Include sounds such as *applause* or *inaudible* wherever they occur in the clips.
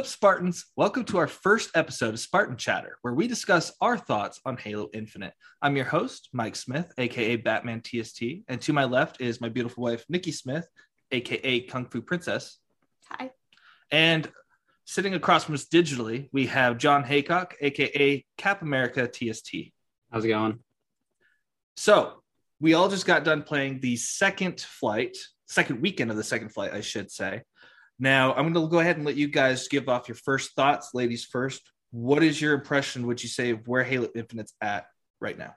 What's up, Spartans? Welcome to our first episode of Spartan Chatter, where we discuss our thoughts on Halo Infinite. I'm your host, Mike Smith, aka Batman TST, and to my left is my beautiful wife, Nikki Smith, aka Kung Fu Princess. Hi. And sitting across from us digitally, we have John Haycock, aka Cap America TST. How's it going? So, we all just got done playing the second flight, second weekend of the second flight, I should say. Now, I'm going to go ahead and let you guys give off your first thoughts, ladies first. What is your impression, would you say, of where Halo Infinite's at right now?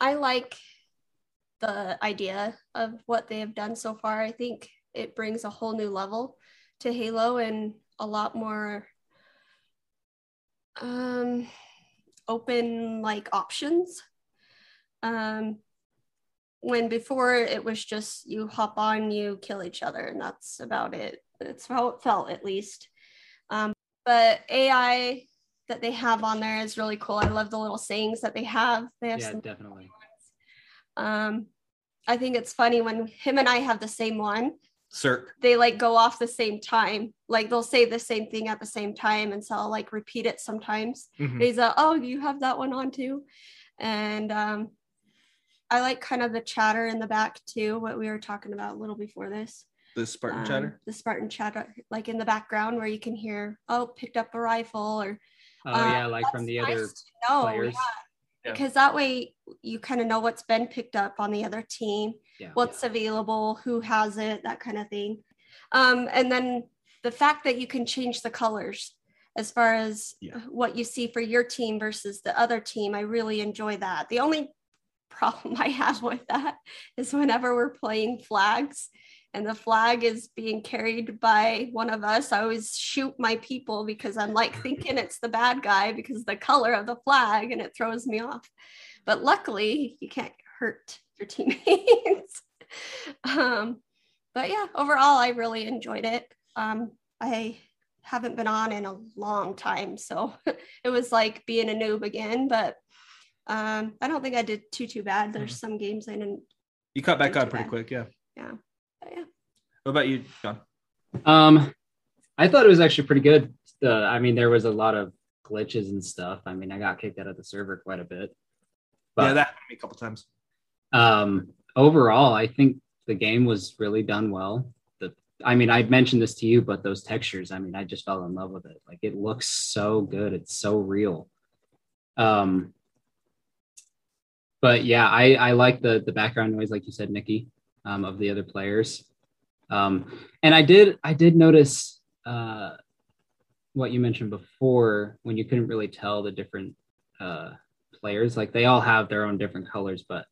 I like the idea of what they have done so far. I think it brings a whole new level to Halo and a lot more um, open like options. Um, when before it was just you hop on, you kill each other, and that's about it. It's how it felt, at least. Um, but AI that they have on there is really cool. I love the little sayings that they have. They have Yeah, definitely. Um, I think it's funny when him and I have the same one. Sir, They like go off the same time. Like they'll say the same thing at the same time, and so I'll like repeat it sometimes. Mhm. He's like, "Oh, you have that one on too," and um, I like kind of the chatter in the back too. What we were talking about a little before this. the Spartan um, Chatter. the Spartan chatter, like in the background where you can hear, "Oh, picked up a rifle," or Oh uh, yeah, like from the that's other know, players. yeah, Yeah. because that way you kind of know what's been picked up on the other team Yeah. what's available, who has it, that kind of thing. Um, and then the fact that you can change the colors as far as Yeah. what you see for your team versus the other team, I really enjoy that. The only problem I have with that is whenever we're playing flags and the flag is being carried by one of us, I always shoot my people because I'm like thinking it's the bad guy because the color of the flag and it throws me off. But luckily, you can't hurt your teammates. *laughs* um, but yeah, overall, I really enjoyed it. Um, I haven't been on in a long time, so *laughs* it was like being a noob again. But um, I don't think I did too too bad. There's some games I didn't. You cut back up pretty bad. quick, yeah. But yeah, What about you, John? Um, I thought it was actually pretty good. Uh, I mean, there was a lot of glitches and stuff. I mean, I got kicked out of the server quite a bit. But yeah, that happened to me a couple times. um, overall, I think the game was really done well. The, I mean, I mentioned this to you, but those textures, I mean, I just fell in love with it. Like, it looks so good. It's so real. Um, but yeah, I I like the the background noise, like you said, Nikki, um, of the other players. Um, and I did I did notice uh, what you mentioned before when you couldn't really tell the different uh, players. Like they all have their own different colors, but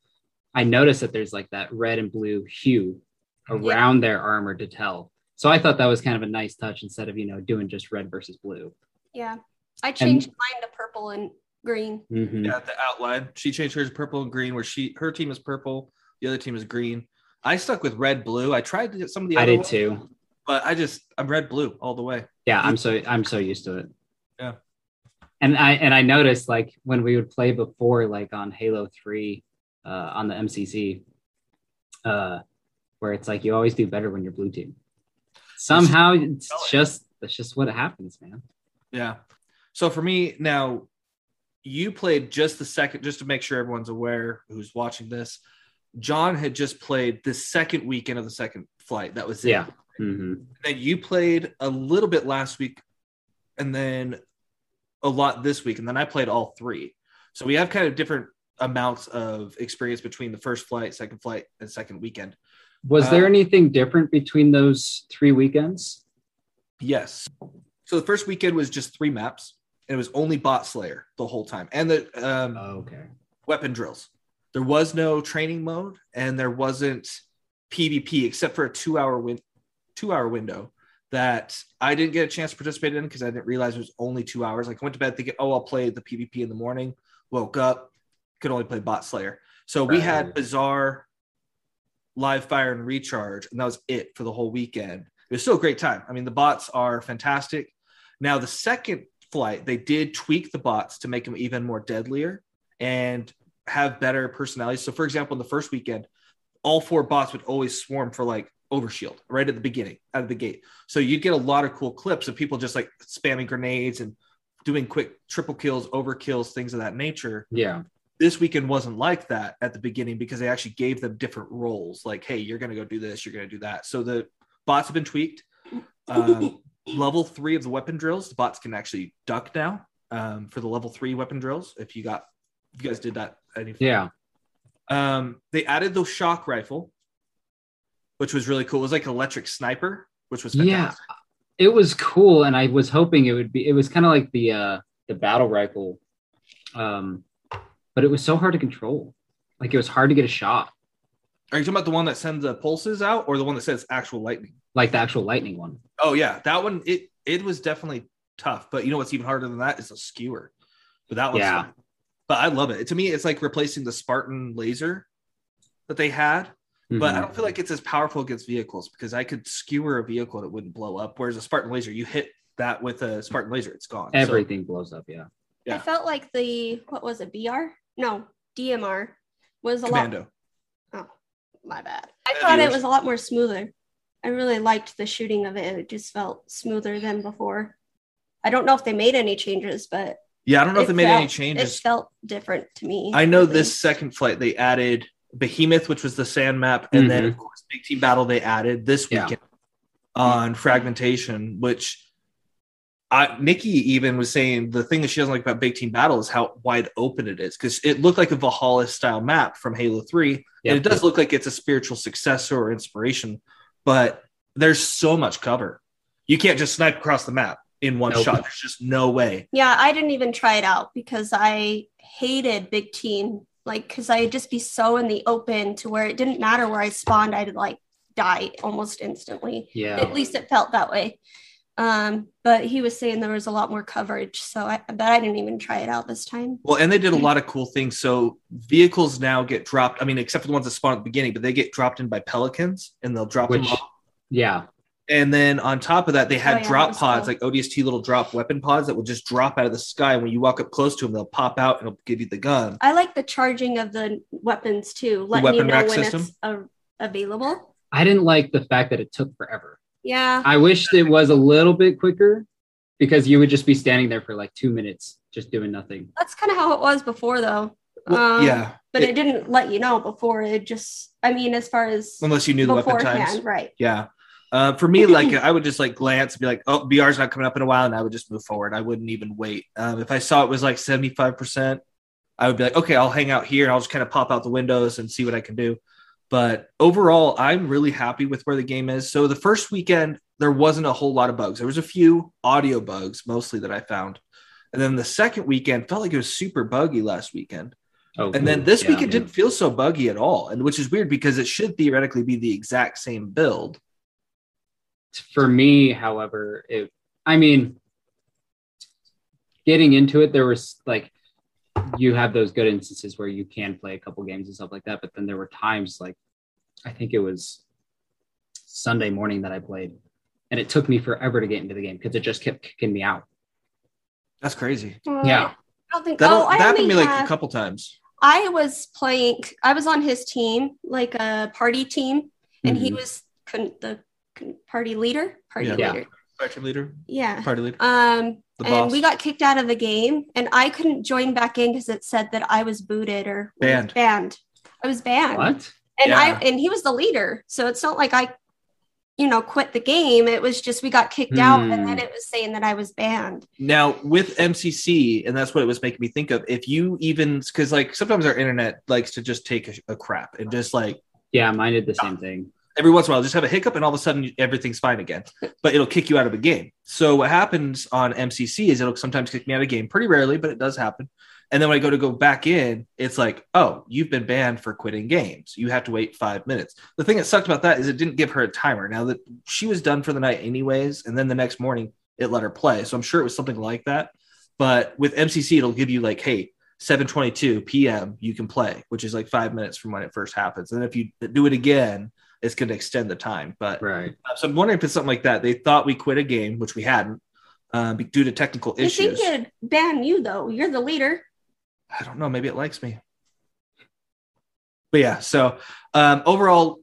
I noticed that there's like that red and blue hue around their armor to tell. So I thought that was kind of a nice touch instead of you know doing just red versus blue. yeah. I changed mine to purple and green. Mhm. Yeah, the outline. She changed hers to purple and green, where she her team is purple, the other team is green. I stuck with red blue. I tried to get some of the I other did ones, too. but I just I'm red blue all the way. Yeah, I'm so I'm so used to it. Yeah. And I and I noticed like when we would play before, like on Halo Three, uh, on the MCC, uh, where it's like you always do better when you're blue team. Somehow it's just that's just what happens, man. Yeah. So for me now, you played just the second, just to make sure everyone's aware who's watching this. John had just played the second weekend of the second flight. That was it. Yeah. hmm Then you played a little bit last week, and then a lot this week, and then I played all three. So we have kind of different amounts of experience between the first flight, second flight, and second weekend. Was Uh, there anything different between those three weekends? Yes. So the first weekend was just three maps, and it was only Bot Slayer the whole time, and the um, Oh, okay. weapon drills. There was no training mode, and there wasn't PvP except for a two-hour win- two-hour window that I didn't get a chance to participate in because I didn't realize it was only two hours. Like I went to bed thinking, oh, I'll play the PvP in the morning. Woke up, could only play Bot Slayer. So we had Bazaar, Live Fire, and Recharge, and that was it for the whole weekend. It was still a great time. I mean, the bots are fantastic. Now, the second flight, they did tweak the bots to make them even more deadlier and have better personalities. So, for example, in the first weekend, all four bots would always swarm for like overshield right at the beginning, out of the gate. So you'd get a lot of cool clips of people just like spamming grenades and doing quick triple kills, overkills, things of that nature. Yeah. This weekend wasn't like that at the beginning because they actually gave them different roles. Like, hey, you're going to go do this, you're going to do that. So the bots have been tweaked. *laughs* Um, level three of the weapon drills, the bots can actually duck now um, for the level three weapon drills. If you got, if you guys did that, any Yeah. um, they added the shock rifle, which was really cool. It was like electric sniper, which was Yeah. It was cool, and I was hoping it would be. It was kind of like the uh the battle rifle, um, but it was so hard to control. Like it was hard to get a shot, Are you talking about the one that sends the pulses out, or the one that says actual lightning? like the actual lightning one. Oh yeah, that one. It it was definitely tough. But you know what's even harder than that is a skewer. But that one's Yeah. fun. But I love it. To me, it's like replacing the Spartan laser that they had. But I Mhm. don't feel like it's as powerful against vehicles because I could skewer a vehicle that wouldn't blow up. Whereas a Spartan laser, you hit that with a Spartan laser, it's gone. So- everything blows up. Yeah. Yeah. I felt like the what was it, BR? No, DMR was a commando. lot. My bad. I thought it was a lot more smoother. I really liked the shooting of it. It just felt smoother than before. I don't know if they made any changes, but Yeah, I don't know if they made any changes. It felt different to me. I know at this second flight they added Behemoth, which was the sand map, and then Mhm. of course Big Team Battle they added this Yeah. weekend on fragmentation, which I Nikki even was saying the thing that she doesn't like about Big Team Battle is how wide open it is because it looked like a Valhalla style map from Halo 3. Yeah. And it does look like it's a spiritual successor or inspiration, but there's so much cover. You can't just snipe across the map in one Nope. shot. There's just no way. Yeah, I didn't even try it out because I hated big team. Like, because I'd just be so in the open to where it didn't matter where I spawned, I'd like die almost instantly. Yeah. At least it felt that way. Um, but he was saying there was a lot more coverage, so I but I didn't even try it out this time. Well, and they did a lot of cool things. So vehicles now get dropped. I mean, except for the ones that spawn at the beginning, but they get dropped in by pelicans, and they'll drop them off. Yeah. And then on top of that, they had Oh, yeah, drop pods, cool. like ODST little drop weapon pods that will just drop out of the sky. When you walk up close to them, they'll pop out and it'll give you the gun. I like the charging of the weapons too, letting weapon you know rack when system? it's uh, available. I didn't like the fact that it took forever. Yeah, I wished it was a little bit quicker because you would just be standing there for like two minutes just doing nothing. that's kind of how it was before, though. Well, Um, yeah, but It- it, didn't let you know before. It just, I mean, as far as unless you knew the weapon beforehand, times. right? Yeah. Uh, for me, like I would just like glance and be like, "Oh, BR's not coming up in a while," and I would just move forward. I wouldn't even wait. Um, if I saw it was like seventy five percent, I would be like, "Okay, I'll hang out here and I'll just kind of pop out the windows and see what I can do." But overall, I'm really happy with where the game is. So the first weekend, there wasn't a whole lot of bugs. There was a few audio bugs mostly that I found, and then the second weekend felt like it was super buggy last weekend. Oh, And then this yeah, weekend yeah. didn't feel so buggy at all, and which is weird because it should theoretically be the exact same build. for me, however, it I mean getting into it, there was like you have those good instances where you can play a couple games and stuff like that, but then there were times like I think it was Sunday morning that I played, and it took me forever to get into the game because it just kept kicking me out. That's crazy. Uh, Yeah. I don't think. That oh, that happened to me like had- a couple times. I was playing. I was on his team, like a party team, and he Mhm. was con- the con- party leader. Party Yeah. Yeah. leader. Party leader, Yeah. party leader. Um, The and boss. we got kicked out of the game, and I couldn't join back in because it said that I was booted or Banned. Banned. I was banned, What? and I and he was the leader, so it's not like I, you know, quit the game. It was just we got kicked out, and Hmm. then it was saying that I was banned. Now with MCC, and that's what it was making me think of. If you even because like sometimes our internet likes to just take a, a crap and just like Yeah, mine did the same thing. Every once in a while just have a hiccup and all of a sudden everything's fine again but it'll kick you out of a game. So what happens on mcc is it'll sometimes kick me out of a game pretty rarely but it does happen. And then when i go to go back in it's like oh you've been banned for quitting games. You have to wait five minutes. The thing that sucked about that is it didn't give her a timer. Now that she was done for the night anyways and then the next morning it let her play. So i'm sure it was something like that. But with mcc it'll give you like hey 7:22 p.m. you can play, which is like five minutes from when it first happens. And if you do it again, it's going to extend the time. But Right. uh, so I'm wondering if it's something like that. They thought we quit a game, which we hadn't, um, be- due to technical You issues. think it'd ban you though? You're the leader. I don't know. Maybe it likes me. But yeah, so um, overall,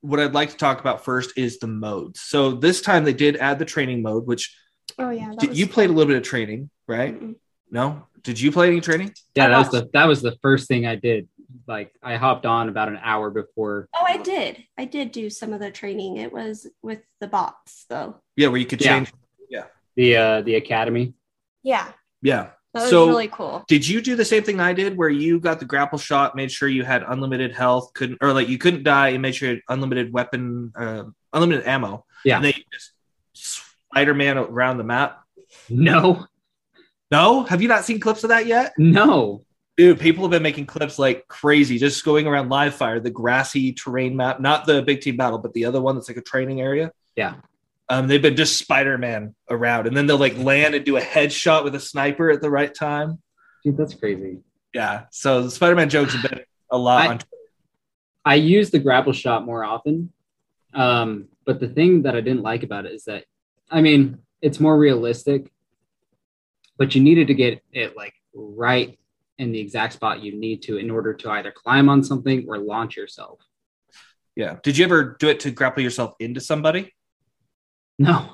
what I'd like to talk about first is the modes. So this time they did add the training mode, which Oh yeah. that did, you fun. played a little bit of training, right? Mm-mm. No, did you play any training? Yeah, that was the that was the first thing I did. Like I hopped on about an hour before. Oh, I did. I did do some of the training. It was with the bots though. Yeah, where you could change. Yeah. change. the uh the academy. Yeah. Yeah. That was So- really cool. Did you do the same thing I did, where you got the grapple shot, made sure you had unlimited health, couldn't or like you couldn't die, and made sure you had unlimited weapon, uh, unlimited ammo. Yeah. And then you just Spider Man around the map. No, No, have you not seen clips of that yet? no. Dude, people have been making clips like crazy, just going around live fire, the grassy terrain map, not the big team battle, but the other one that's like a training area. Yeah. Um, they've been just Spider Man around, and then they'll like land and do a headshot with a sniper at the right time. Dude, that's crazy. Yeah. So the Spider Man jokes have been a lot I- on I use the grapple shot more often. Um, but the thing that I didn't like about it is that, I mean, it's more realistic, but you needed to get it like right in the exact spot you need to in order to either climb on something or launch yourself. Yeah. Did you ever do it to grapple yourself into somebody? No.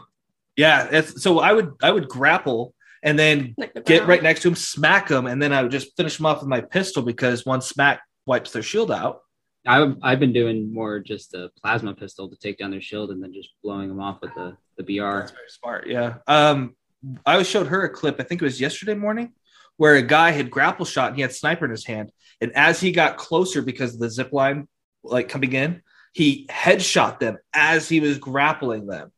Yeah. It's, so I would I would grapple and then Like get right next to him, smack him, and then I would just finish him off with my pistol because one smack wipes their shield out. I've, I've been doing more just a plasma pistol to take down their shield and then just blowing them off with the, the BR. That's very smart. Yeah. Um, I showed her a clip. I think it was yesterday morning, where a guy had grapple shot and he had sniper in his hand, and as he got closer because of the zip line, like coming in, he headshot them as he was grappling them.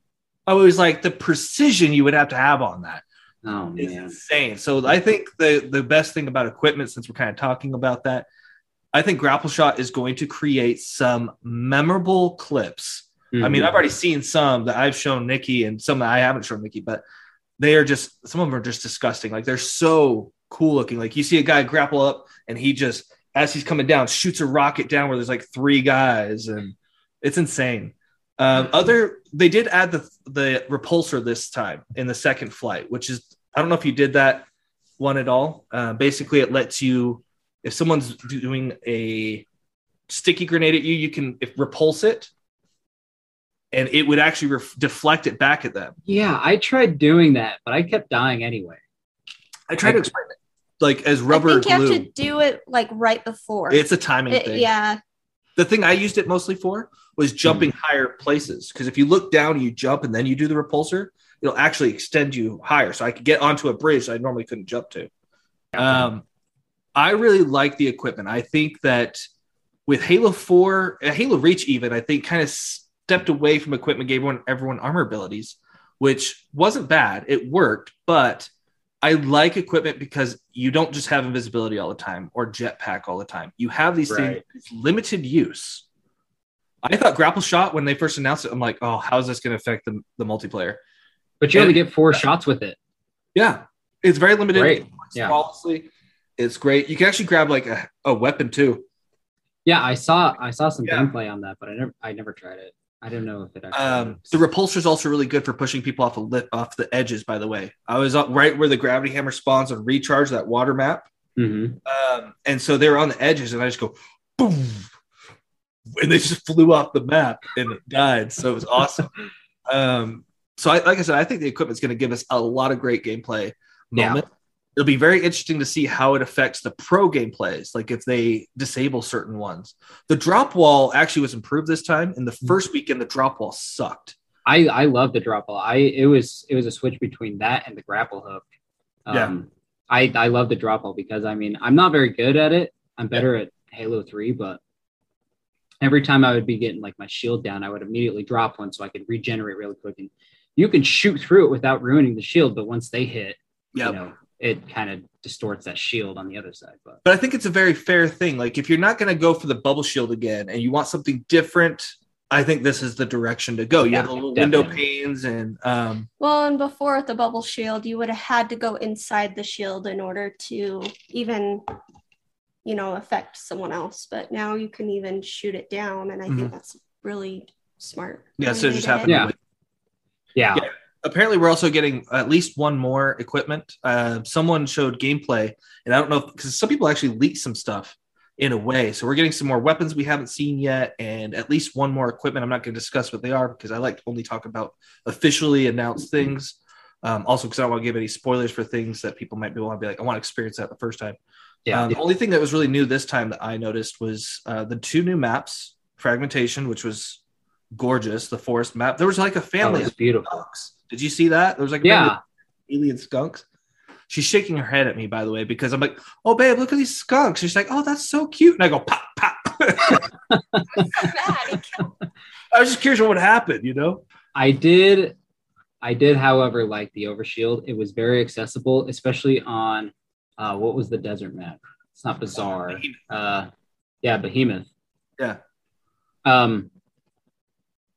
I was like, the precision you would have to have on that Oh, is man. insane. So I think the the best thing about equipment, since we're kind of talking about that, I think grapple shot is going to create some memorable clips I mean, Mhm. I've already seen some that I've shown Nikki and some that I haven't shown Nikki, but they are just some of them are just disgusting. Like they're so cool looking. Like you see a guy grapple up and he just as he's coming down shoots a rocket down where there's like three guys and it's insane. Um, other they did add the the repulsor this time in the second flight, which is I don't know if you did that one at all. Uh, basically, it lets you if someone's doing a sticky grenade at you, you can if repulse it and it would actually ref- deflect it back at them. yeah, I tried doing that, but I kept dying anyway. I tried to explain like as rubber I rubber think you glue. have to do it like right before. It's a timing It- thing. yeah. The thing I used it mostly for was jumping Hmm. higher places because if you look down, you jump and then you do the repulsor, it'll actually extend you higher. So I could get onto a bridge I normally couldn't jump to. Um, I really like the equipment. I think that with Halo 4, uh, Halo Reach, even, I think kind of stepped away from equipment, gave everyone, everyone armor abilities, which wasn't bad. It worked, but I like equipment because you don't just have invisibility all the time or jetpack all the time. You have these things, Right. it's limited use. I thought grapple shot when they first announced it. I'm like, oh, how is this going to affect the, the multiplayer? But you only get four shots with it. Yeah, it's very limited. Great. Yeah. flawlessly. It's great. You can actually grab like a, a weapon too. Yeah, I saw I saw some Yeah. gameplay on that, but I never I never tried it. I don't know if it actually Um, the repulsor is also really good for pushing people off a lip off the edges. By the way, I was right where the gravity hammer spawns on recharge that water map, Mhm. um, and so they were on the edges, and I just go boom, and they just flew off the map and it died. So it was awesome. *laughs* um, so I, like I said, I think the equipment's going to give us a lot of great gameplay Yeah. moment. It'll be very interesting to see how it affects the pro gameplays, like if they disable certain ones. The drop wall actually was improved this time. In the first weekend, the drop wall sucked. I I love the drop wall. I it was it was a switch between that and the grapple hook. Um, Yeah. I I love the drop wall because I mean I'm not very good at it. I'm better at Halo Three, but every time I would be getting like my shield down, I would immediately drop one so I could regenerate really quick. And you can shoot through it without ruining the shield, but once they hit, Yeah. you know, it kind of distorts that shield on the other side. But But I think it's a very fair thing. Like if you're not going to go for the bubble shield again and you want something different, I think this is the direction to go. You Yeah, have the little window panes and um, Well, and before with the bubble shield, you would have had to go inside the shield in order to even, you know, affect someone else. But now you can even shoot it down, and I Mhm. think that's really smart. yeah, so way just they did happened. it. Yeah. yeah, Yeah. Apparently, we're also getting at least one more equipment. Uh, someone showed gameplay, and I don't know because some people actually leaked some stuff in a way. So we're getting some more weapons we haven't seen yet, and at least one more equipment. I'm not going to discuss what they are because I like to only talk about officially announced things. Um, also, because I don't want to give any spoilers for things that people might be want to be like, I want to experience that the first time. Yeah. Um, the only thing that was really new this time that I noticed was uh, the two new maps, fragmentation, which was gorgeous, the forest map. There was like a Oh, family it's beautiful. Did you see that? There was like a family Yeah. of alien skunks. She's shaking her head at me, by the way, because I'm like, "Oh, babe, look at these skunks." She's like, "Oh, that's so cute," and I go, "Pop, pop." so mad. He *laughs* I was just curious what would happen, you know? I did, I did, however, like the overshield. It was very accessible, especially on uh, what was the desert map? It's not Bazaar. Uh, yeah, Behemoth. Yeah. Um,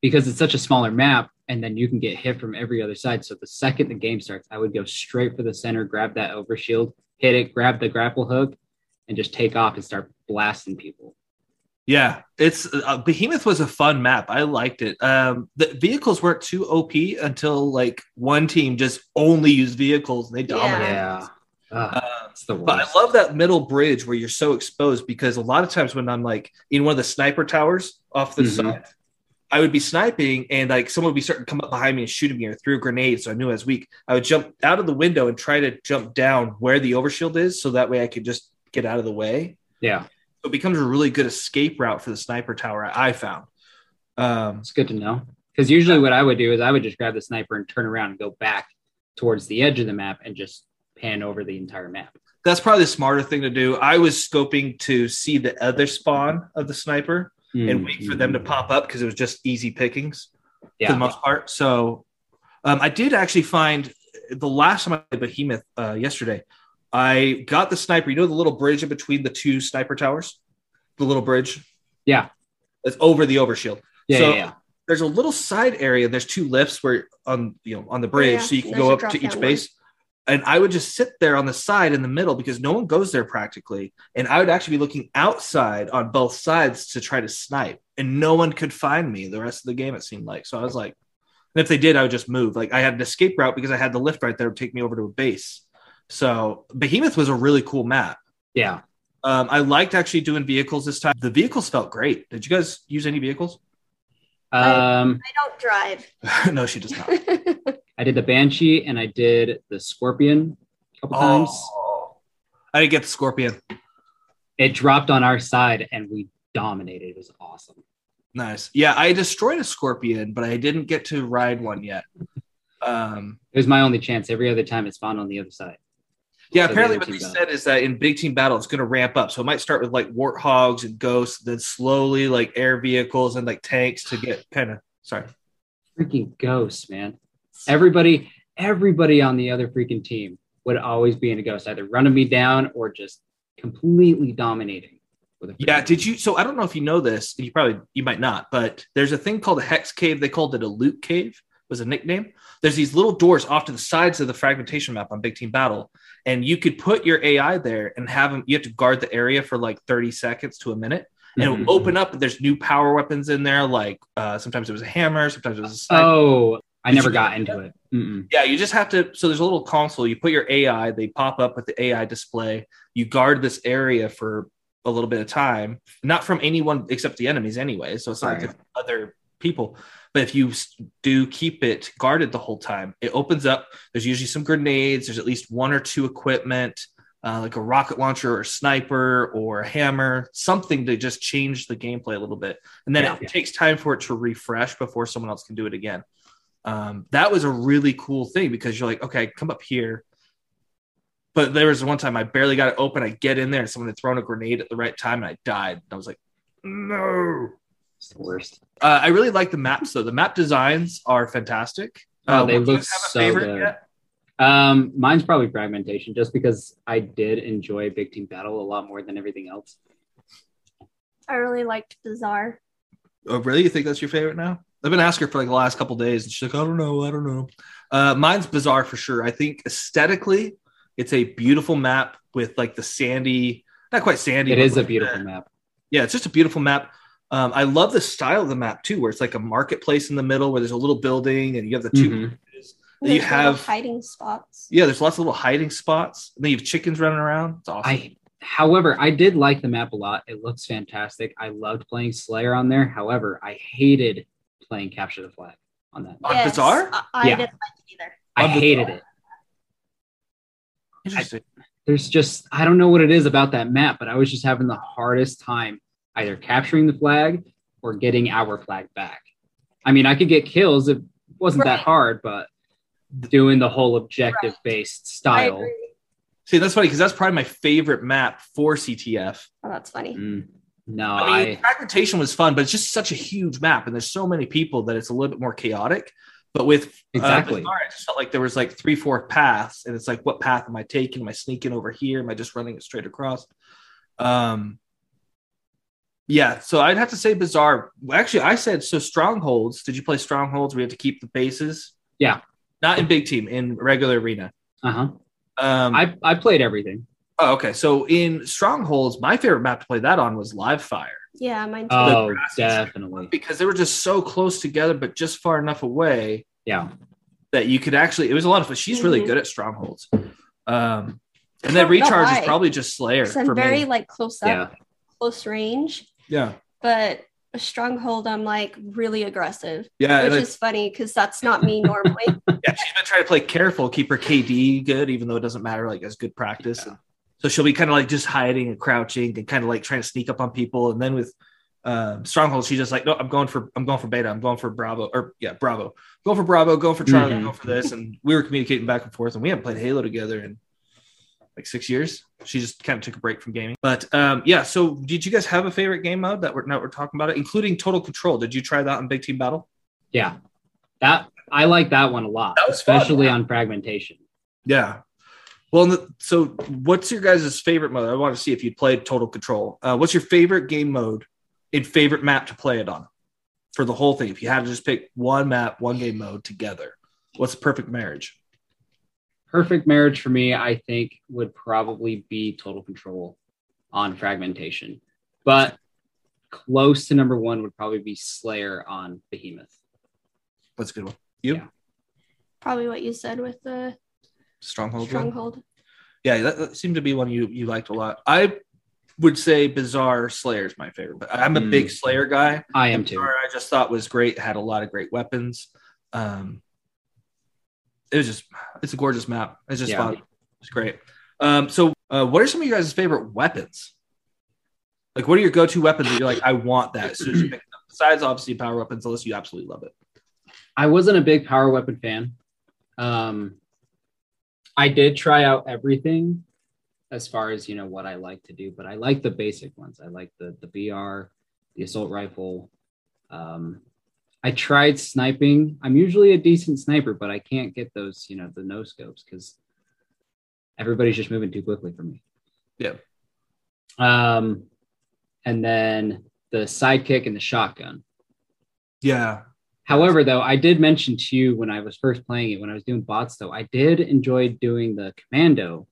because it's such a smaller map, and then you can get hit from every other side. So the second the game starts, I would go straight for the center, grab that overshield, hit it, grab the grapple hook, and just take off and start blasting people. Yeah, it's uh, Behemoth was a fun map. I liked it. Um, the vehicles weren't too OP until like one team just only used vehicles and they dominated. Yeah. Ah, it's the But. I love that middle bridge where you're so exposed because a lot of times when I'm like in one of the sniper towers off the Mhm. side, I would be sniping and like someone would be starting to come up behind me and shooting me or threw a grenade. So I knew I was weak. I would jump out of the window and try to jump down where the overshield is so that way I could just get out of the way. yeah, So it becomes a really good escape route for the sniper tower, I found. Um, it's good to know. Because usually what I would do is I would just grab the sniper and turn around and go back towards the edge of the map and just pan over the entire map. that's probably the smarter thing to do. I was scoping to see the other spawn of the sniper and wait for them to pop up because it was just easy pickings for the most part. So um, I did actually find the last time I played Behemoth uh, yesterday, I got the sniper. You know the little bridge in between the two sniper towers, the little bridge. Yeah. it's over the overshield. Yeah, So- yeah, yeah. There's a little side area. There's two lifts where on you know on the bridge, yeah. so you can go up to each one. base. And I would just sit there on the side in the middle because no one goes there practically. And I would actually be looking outside on both sides to try to snipe, and no one could find me the rest of the game. It seemed like so. I was like, and if they did, I would just move. Like I had an escape route because I had the lift right there to take me over to a base. So Behemoth was a really cool map. Yeah. Um, I liked actually doing vehicles this time. The vehicles felt great. Did you guys use any vehicles? Um, I don't drive. *laughs* no, she does not. *laughs* I did the Banshee and I did the Scorpion a couple times. Oh, I didn't get the Scorpion. It dropped on our side and we dominated. It was awesome. Nice. Yeah, I destroyed a Scorpion, but I didn't get to ride one yet. Um, It was my only chance. Every other time it spawned on the other side. yeah, So apparently other what they got said is that in big team battle, it's going to ramp up. So it might start with like warthogs and ghosts, then slowly like air vehicles and like tanks to get kind of sorry. Freaking ghosts, man. Everybody, everybody on the other freaking team would always be in a ghost, either running me down or just completely dominating. With a Yeah, did you? So I don't know if you know this, and you probably you might not, but there's a thing called a hex cave. They called it a loot cave. Was a nickname. There's these little doors off to the sides of the fragmentation map on Big Team Battle, and you could put your AI there and have them. You have to guard the area for like 30 seconds to a minute, and it Mhm. will open up. There's new power weapons in there. Like uh, sometimes it was a hammer, sometimes it was. Oh, I never got into it. Mm-mm. Yeah, you just have to. So there's a little console. You put your AI. They pop up with the AI display. You guard this area for a little bit of time, not from anyone except the enemies anyway. So it's not Right. like other people. But if you do keep it guarded the whole time, it opens up. There's usually some grenades. There's at least one or two equipment, uh, like a rocket launcher or a sniper or a hammer, something to just change the gameplay a little bit. And then Yeah. it takes time for it to refresh before someone else can do it again um, that was a really cool thing because you're like, okay, come up here. But there was one time I barely got it open. I get in there and someone had thrown a grenade at the right time and I died. And I was like, no. It's the worst. Uh, I really like the maps though. The map designs are fantastic. Oh, Uh, they do you look have a so favorite good. yet? Um, mine's probably fragmentation, just because I did enjoy Big Team Battle a lot more than everything else. I really liked Bazaar. Oh, really? You think that's your favorite now? I've been asking her for like the last couple days, and she's like, I don't know, I don't know. Uh, mine's Bazaar for sure. I think aesthetically, it's a beautiful map with like the sandy, not quite sandy. It is but is a beautiful the- map. yeah, it's just a beautiful map. Um, I love the style of the map too, where it's like a marketplace in the middle where there's a little building and you have the 2 Mhm. There's You have- hiding spots. Yeah, there's lots of little hiding spots. And then you have chickens running around. It's awesome. I however, I did like the map a lot. It looks fantastic. I loved playing Slayer on there. However, I hated playing Capture the Flag on that. On Bazaar? I, I Yeah. didn't like it either. I On hated it. Interesting. There's just I don't know what it is about that map, but I was just having the hardest time either capturing the flag or getting our flag back. I mean, I could get kills. It wasn't that hard, but doing the whole objective based I style. See, that's funny because that's probably my favorite map for CTF. Oh, that's funny. Mm, no, I mean, I fragmentation was fun, but it's just such a huge map, and there's so many people that it's a little bit more chaotic. But with uh, Exactly. Bazaar, I just felt like there was like three, four paths, and it's like, what path am I taking? Am I sneaking over here? Am I just running it straight across? Um, yeah. So I'd have to say Bazaar. Actually, I said so. Strongholds. Did you play Strongholds? We have to keep the bases. Yeah. Not in big team, in regular arena. uh huh. Um, I I played everything. Oh, okay. So in Strongholds, my favorite map to play that on was Live Fire. Yeah, mine too. Oh, definitely. because they were just so close together, but just far enough away Yeah. that you could actually. It was a lot of fun. She's really Mhm. good at strongholds. Um, and then recharge is probably just Slayer 'Cause I'm for very me. like close up, Yeah. close range, Yeah, but a stronghold, I'm like really aggressive, yeah, which and is funny because that's not me normally. *laughs* yeah. She's been trying to play careful, keep her KD good, even though it doesn't matter. Like as good practice. Yeah. So she'll be kind of like just hiding and crouching and kind of like trying to sneak up on people. And then with um, stronghold, she's just like, no, I'm going for, I'm going for beta, I'm going for Bravo, or yeah, Bravo, go for Bravo, go for Charlie, Mhm. going for this. And we were communicating back and forth, and we haven't played Halo together in like six years. She just kind of took a break from gaming. But um, yeah, so did you guys have a favorite game mode that we're now we're talking about it, including Total Control? Did you try that in Big Team Battle? Yeah. That I like that one a lot, fun, especially yeah. on fragmentation. Yeah. Well, so what's your guys' favorite mode? I want to see if you played Total Control. Uh, what's your favorite game mode and favorite map to play it on for the whole thing? If you had to just pick one map, one game mode together, what's the perfect marriage? Perfect marriage for me, I think, would probably be total control on fragmentation. But close to number one would probably be Slayer on Behemoth. That's a good one. You Yeah. Probably what you said with the Stronghold. one? stronghold. Yeah, that, that seemed to be one you you liked a lot. I would say Bazaar Slayer is my favorite, but I'm a Mm. big Slayer guy. I am too. I just thought was great. Had a lot of great weapons. Um, it was just it's a gorgeous map. It's just Yeah. fun. It's great. Um, so uh, what are some of you guys' favorite weapons? Like, what are your go-to weapons that you're like, I want that? As soon as you pick it up? Besides, obviously, power weapons, unless you absolutely love it. I wasn't a big power weapon fan. Um, I did try out everything as far as you know what I like to do, but I like the basic ones. I like the the BR, the assault rifle. Um, I tried sniping. I'm usually a decent sniper, but I can't get those, you know, the no scopes because everybody's just moving too quickly for me. Yeah. Um, and then the sidekick and the shotgun. Yeah, However, though, I did mention to you when I was first playing it, when I was doing bots, though, I did enjoy doing the commando.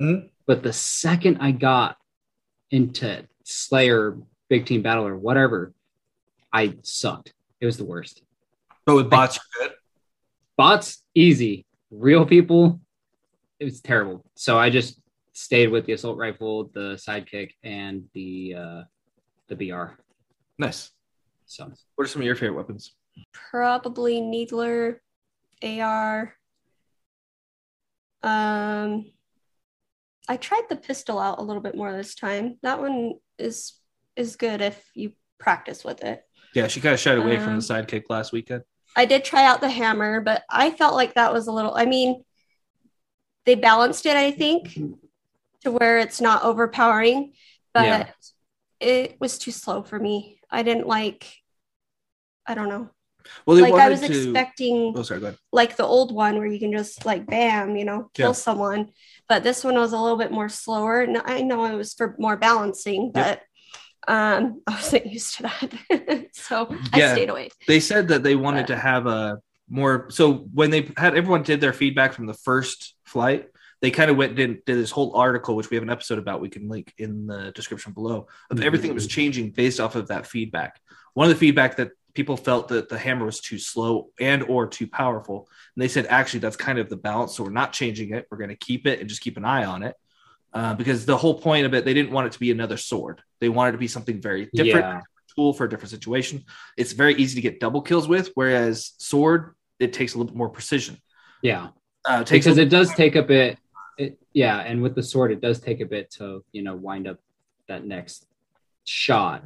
Mhm. But the second I got into Slayer, Big Team Battle, or whatever, I sucked. It was the worst. but with bots, you're good. Bots, easy. Real people, it was terrible. So I just stayed with the assault rifle, the sidekick, and the uh, the BR. Nice. So What are some of your favorite weapons? Probably Needler, AR. Um, I tried the pistol out a little bit more this time. That one is is good if you practice with it. Yeah, she kind of shied away from Um, the sidekick last weekend. I did try out the hammer, but I felt like that was a little. I mean, they balanced it, I think, to where it's not overpowering, but Yeah. it was too slow for me. I didn't like. I don't know. Well, they like I was to. expecting Oh, sorry. Go ahead. like the old one where you can just like bam, you know, kill Yeah. someone. But this one was a little bit more slower. And I know it was for more balancing, but um *laughs* I wasn't used to that. *laughs* so I stayed away. they said that they wanted But- to have a more so when they had everyone did their feedback from the first flight they kind of went and did, did this whole article which we have an episode about we can link in the description below of everything that was changing based off of that feedback one of the feedback that people felt that the hammer was too slow and or too powerful and they said actually that's kind of the balance so we're not changing it we're going to keep it and just keep an eye on it uh, because the whole point of it, they didn't want it to be another sword. They wanted it to be something very different, Yeah. tool for a different situation. It's very easy to get double kills with, whereas sword it takes a little bit more precision. Yeah. Uh, it because it does take a bit it, yeah and with the sword it does take a bit to you know wind up that next shot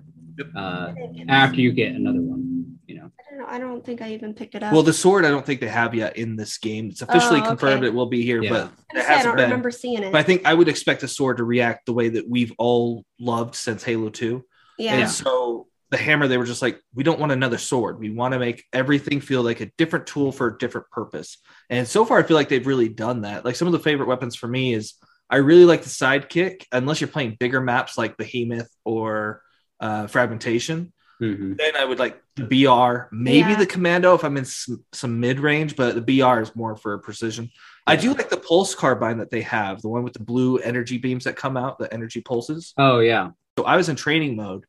uh, after you get another one you know I don't know. I don't think I even picked it up. well, the sword I don't think they have yet in this game. It's officially Oh, confirmed it will be here, Yeah. but I, was it gonna say, I hasn't don't been. remember seeing it. But I think I would expect a sword to react the way that we've all loved since Halo 2. yeah. And so the hammer, they were just like, we don't want another sword. We want to make everything feel like a different tool for a different purpose. And so far, I feel like they've really done that. Like some of the favorite weapons for me is I really like the sidekick, unless you're playing bigger maps like Behemoth or uh, Fragmentation. Mhm. Then I would like the BR, maybe Yeah. the Commando if I'm in some, some mid range, but the BR is more for precision. I do like the pulse carbine that they have, the one with the blue energy beams that come out, the energy pulses. oh yeah So I was in training mode,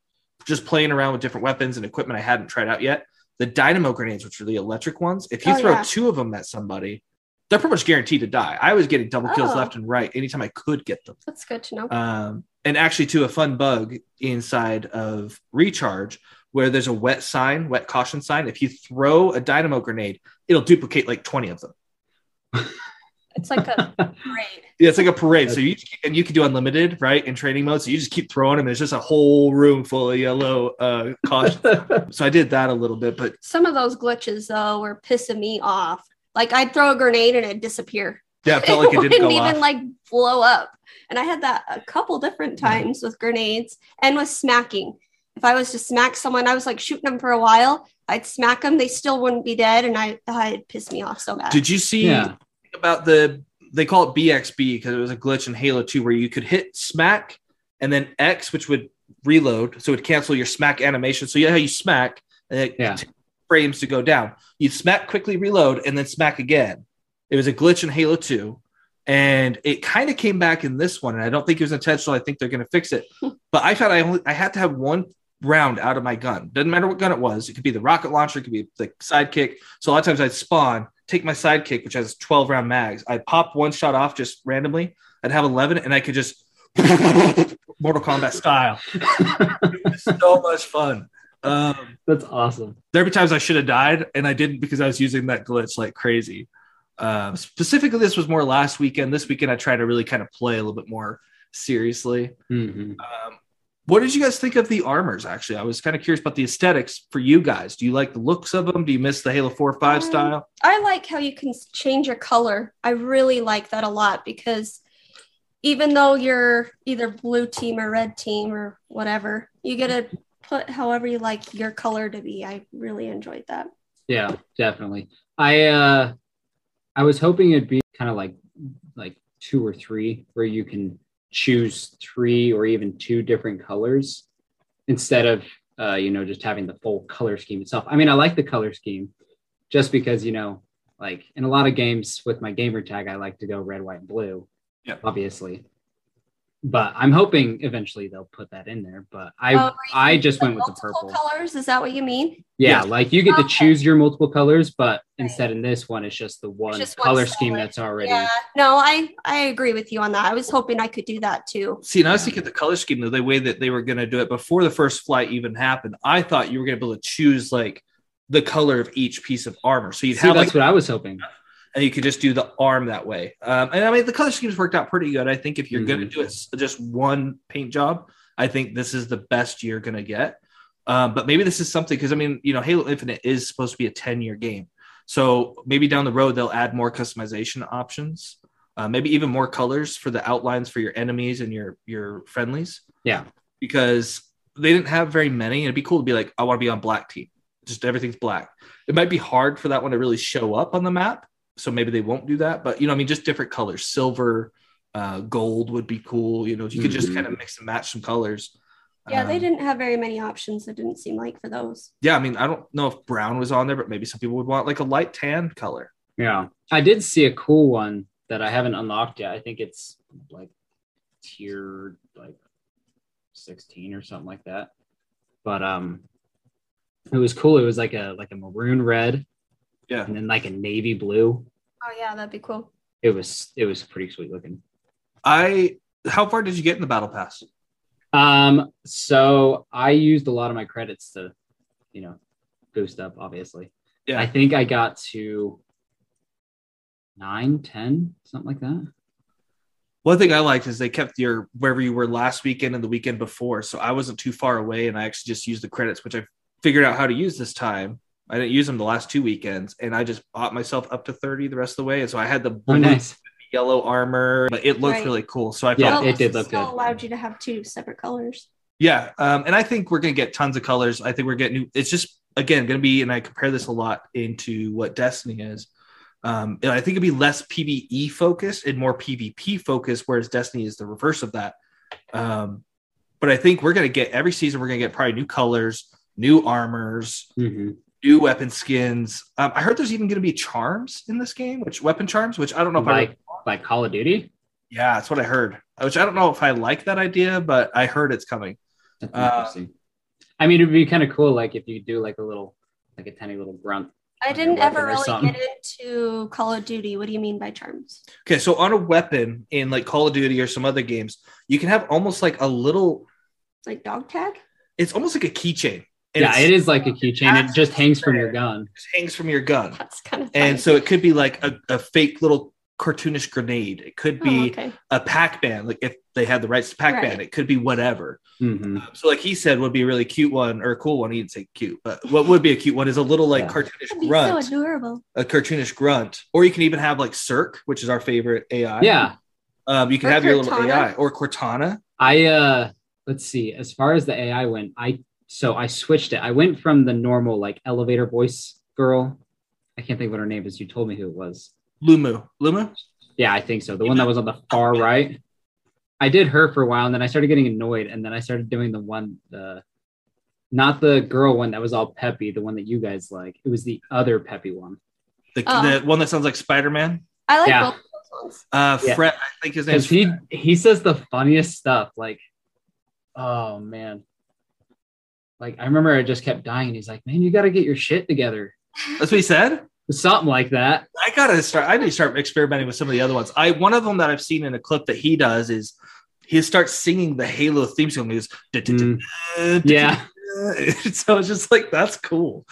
just playing around with different weapons and equipment I hadn't tried out yet. The dynamo grenades, which are the electric ones, if you Oh, throw yeah. two of them at somebody, they're pretty much guaranteed to die. I was getting double kills Oh. left and right anytime I could get them. That's good to know. Um, and actually, to a fun bug inside of Recharge, where there's a wet sign, wet caution sign. If you throw a dynamo grenade, it'll duplicate like 20 of them. it's like a *laughs* parade. Yeah, it's like a parade. So you and you can do unlimited, right? In training mode. So you just keep throwing them. It's just a whole room full of yellow uh caution. *laughs* so I did that a little bit, but Some of those glitches though were pissing me off. Like I'd throw a grenade and it'd disappear. yeah, it felt like it *laughs* didn't wouldn't go even off. like blow up. And I had that a couple different times with grenades and with smacking. If I was to smack someone, I was like shooting them for a while. I'd smack them, they still wouldn't be dead, and I oh, I'd piss me off so bad. Did you see yeah about the they call it BXB because it was a glitch in Halo 2 where you could hit smack and then X, which would reload, so it would cancel your smack animation. So you know how you smack and it Yeah. frames to go down. You'd smack quickly reload and then smack again. It was a glitch in Halo 2. And it kind of came back in this one, and I don't think it was intentional. I think they're going to fix it. *laughs* but I thought I only I had to have one round out of my gun. Doesn't matter what gun it was. It could be the rocket launcher, it could be the sidekick. So a lot of times I'd spawn, take my sidekick, which has 12 round mags. I'd pop one shot off just randomly. I'd have 11, and I could just *laughs* Mortal Kombat style. It *laughs* so much fun. Um, that's awesome there be times I should have died, and I didn't because I was using that glitch like crazy. Um, specifically, this was more last weekend. This weekend, I tried to really kind of play a little bit more seriously. Mhm. Um, what did you guys think of the armors? Actually, I was kind of curious about the aesthetics for you guys. Do you like the looks of them? Do you miss the Halo Four or Five Um, style? I like how you can change your color. I really like that a lot because even though you're either blue team or red team or whatever, you get to put however you like your color to be. I really enjoyed that. Yeah, definitely. I uh I was hoping it'd be kind of like like two or three where you can choose three or even two different colors instead of uh you know just having the full color scheme itself. I mean, I like the color scheme just because, you know, like in a lot of games with my gamer tag I like to go red, white, and blue. Yeah. Obviously. But I'm hoping eventually they'll put that in there, but I Oh, I just went with the Multiple purple. colors. Is that what you mean? Yeah, Yes. like you get to choose your multiple colors, but instead in this one, it's just the one just one color scheme that's already. Yeah. No, I I agree with you on that. I was hoping I could do that too. See, and I was Yeah. thinking the color scheme, the way that they were going to do it before the first flight even happened. I thought you were going to be able to choose like the color of each piece of armor. So you'd See, have that's like what I was hoping. And you could just do the arm that way. Um, and I mean, the color schemes worked out pretty good. I think if you're going to do it just one paint job, I think this is the best you're going to get. Um, but maybe this is something because I mean, you know, Halo Infinite is supposed to be a 10 year game. So maybe down the road, they'll add more customization options, uh, maybe even more colors for the outlines for your enemies and your, your friendlies. Yeah. Because they didn't have very many. And it'd be cool to be like, I want to be on black team. Just everything's black. It might be hard for that one to really show up on the map so maybe they won't do that. But you know, I mean, just different colors, silver, uh, gold would be cool. You know, you could just Mhm. kind of mix and match some colors. Yeah, they Um, didn't have very many options. It didn't seem like for those. Yeah, I mean, I don't know if brown was on there, but maybe some people would want like a light tan color. Yeah, I did see a cool one that I haven't unlocked yet. I think it's like tier like sixteen or something like that. But um, it was cool. It was like a like a maroon red, Yeah. and then like a navy blue. Oh yeah, that'd be cool. It was it was pretty sweet looking. I How far did you get in the battle pass? Um, so I used a lot of my credits to, you know, boost up, obviously. Yeah. I think I got to nine, 10, something like that. One thing I liked is they kept your wherever you were last weekend and the weekend before. So I wasn't too far away and I actually just used the credits, which I figured out how to use this time. I didn't use them the last two weekends and I just bought myself up to 30 the rest of the way. And so I had the Oh, nice. yellow armor, but it looked Right. really cool. So I felt Yeah, it did look still good. allowed you to have two separate colors. Yeah, um, and I think we're going to get tons of colors. I think we're getting new. It's just again going to be, and I compare this a lot into what Destiny is. Um, and I think it'd be less PVE focused and more PvP focused, whereas Destiny is the reverse of that. Um, but I think we're going to get every season. We're going to get probably new colors, new armors, hmm new weapon skins. Um, I heard there's even going to be charms in this game, which weapon charms, which I don't know if I. Like, like Call of Duty. Yeah, that's what I heard. Which I don't know if I like that idea, but I heard it's coming. That's Uh. I mean, it'd be kind of cool, like if you do like a little, like a tiny little grunt. I didn't ever really get into Call of Duty. What do you mean by charms? Okay, so on a weapon in like Call of Duty or some other games, you can have almost like a little. Like dog tag? It's almost like a keychain. And yeah, it's- like a keychain. It just hangs from your gun. it hangs from your gun, That's kind of and so it could be like a, a fake little cartoonish grenade. It could Oh, be okay. a Pac-Man, like if they had the rights to Pac-Man. Right. It could be whatever. hmm So, like he said, would be a really cute one or a cool one. He didn't say cute, but what would be a cute one is a little like Yeah. cartoonish be grunt, so adorable. a cartoonish grunt, or you can even have like Cirque, which is our favorite AI. Yeah, um, you can Or have your little AI or Cortana. I uh, let's see. As far as the AI went, I so I switched it. I went from the normal like elevator voice girl. I can't think what her name is. You told me who it was. Lumu, Lumu. Yeah, I think so. The one that was on the far right. I did her for a while, and then I started getting annoyed, and then I started doing the one, the not the girl one that was all peppy, the one that you guys like. It was the other peppy one. The, Oh. the one that sounds like Spider Man. I like Yeah. both those ones. Uh, Yeah. Fred, I think his name Because he he says the funniest stuff. Like, oh man. Like I remember I just kept dying. He's like, man, you got to get your shit together. That's what he said. Something like that. I gotta start. I need to start experimenting with some of the other ones. I one of them that I've seen in a clip that he does is he starts singing the Halo theme song. He goes, Mm, yeah. *laughs* so it's just like that's cool.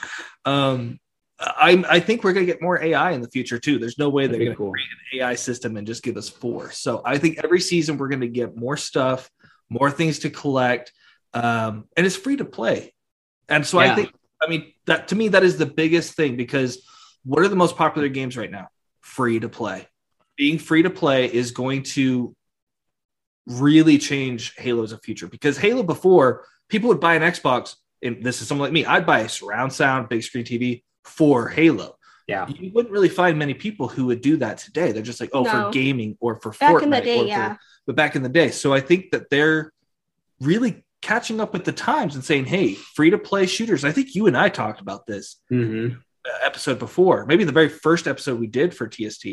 Um, I I think we're gonna get more AI in the future too. There's no way they're gonna cool. create an AI system and just give us four. So I think every season we're gonna get more stuff, more things to collect, um, and it's free to play. And so I think I mean that to me that is the biggest thing because what are the most popular games right now? Free to play. Being free to play is going to really change Halo's a future because Halo before people would buy an Xbox and this is someone like me, I'd buy a surround sound, big screen TV for Halo. Yeah. You wouldn't really find many people who would do that today. They're just like, oh, No. for gaming or for Back Fortnite. in the or day, for- yeah. but back in the day. So I think that they're really catching up with the times and saying, hey, free to play shooters. I think you and I talked about this hmm uh, episode before, maybe the very first episode we did for TST.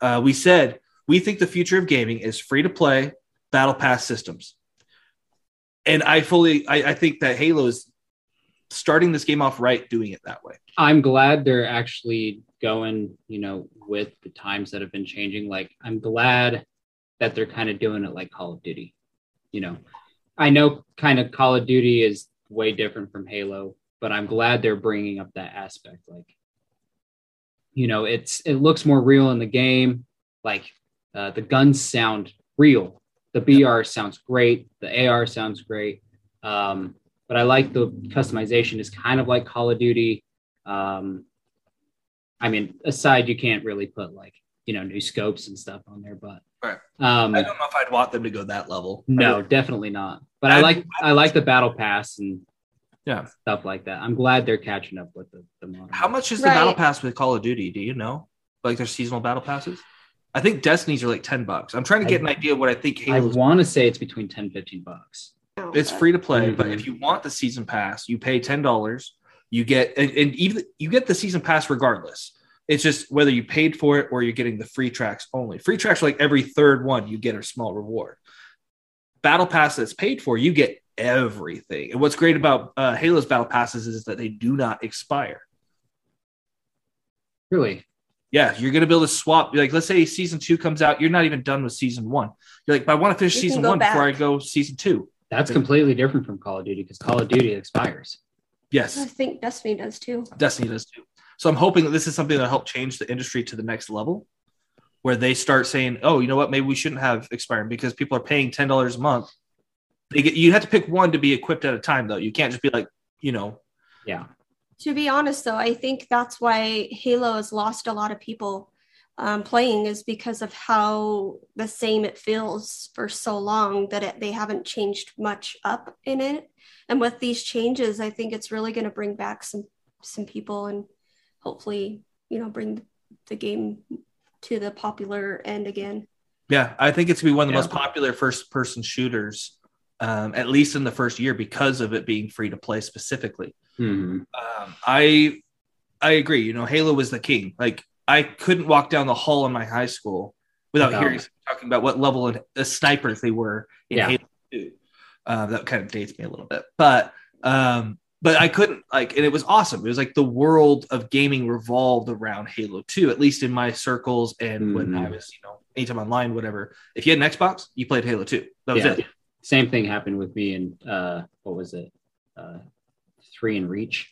Uh, we said we think the future of gaming is free to play battle pass systems, and I fully I, I think that Halo is starting this game off right, doing it that way. I'm glad they're actually going, you know, with the times that have been changing. Like, I'm glad that they're kind of doing it like Call of Duty. You know, I know kind of Call of Duty is way different from Halo, but I'm glad they're bringing up that aspect. Like, you know, it's it looks more real in the game. Like, uh, the guns sound real. The BR sounds great. The AR sounds great. Um, but I like the customization is kind of like Call of Duty. Um, I mean, aside, you can't really put like you know new scopes and stuff on there, but Right. um, I don't know if I'd want them to go that level. no, definitely not. But I I'd- like I like the battle pass and Yeah. stuff like that. I'm glad they're catching up with the, the modern. How much is the Right. battle pass with Call of Duty? Do you know? Like their seasonal battle passes? I think Destiny's are like 10 bucks. I'm trying to get an idea of what I think I want to say it's between 10 15 bucks. It's free to play, but Mhm. if you want the season pass, you pay ten dollars. You get and, and even you get the season pass regardless. It's just whether you paid for it or you're getting the free tracks only. Free tracks are like every third one you get a small reward. Battle pass that's paid for, you get everything. And what's great about uh, Halo's battle passes is that they do not expire. Really? Yeah, you're gonna be able to swap. Like, let's say season two comes out, you're not even done with season one. You're like, but I want to finish You season go one before I go season two. That's completely different from Call of Duty because Call of Duty expires. Yes. I think Destiny does too. Destiny does too. So I'm hoping that this is something that'll help change the industry to the next level, where they start saying, "Oh, you know what? Maybe we shouldn't have expiring because people are paying ten dollars a month. They get you have to pick one to be equipped at a time, though. You can't just be like, you know, Yeah. To be honest, though, I think that's why Halo has lost a lot of people um, playing is because of how the same it feels for so long that it, they haven't changed much up in it. And with these changes, I think it's really going to bring back some some people and hopefully, you know, bring the game to the popular end again. Yeah, I think it's gonna be one of the Yeah. most popular first person shooters, um, at least in the first year, because of it being free to play specifically. Mhm. Um, I I agree. You know, Halo was the king. Like I couldn't walk down the hall in my high school without Without- hearing talking about what level of the snipers they were in Yeah. Halo 2. Uh, that kind of dates me a little bit, but um, but I couldn't like, and it was awesome. It was like the world of gaming revolved around Halo 2, at least in my circles. And when Mhm. I was, you know, anytime online, whatever. If you had an Xbox, you played Halo 2. That was Yeah. it. Same thing happened with me and uh, what was it? Uh, three in Reach.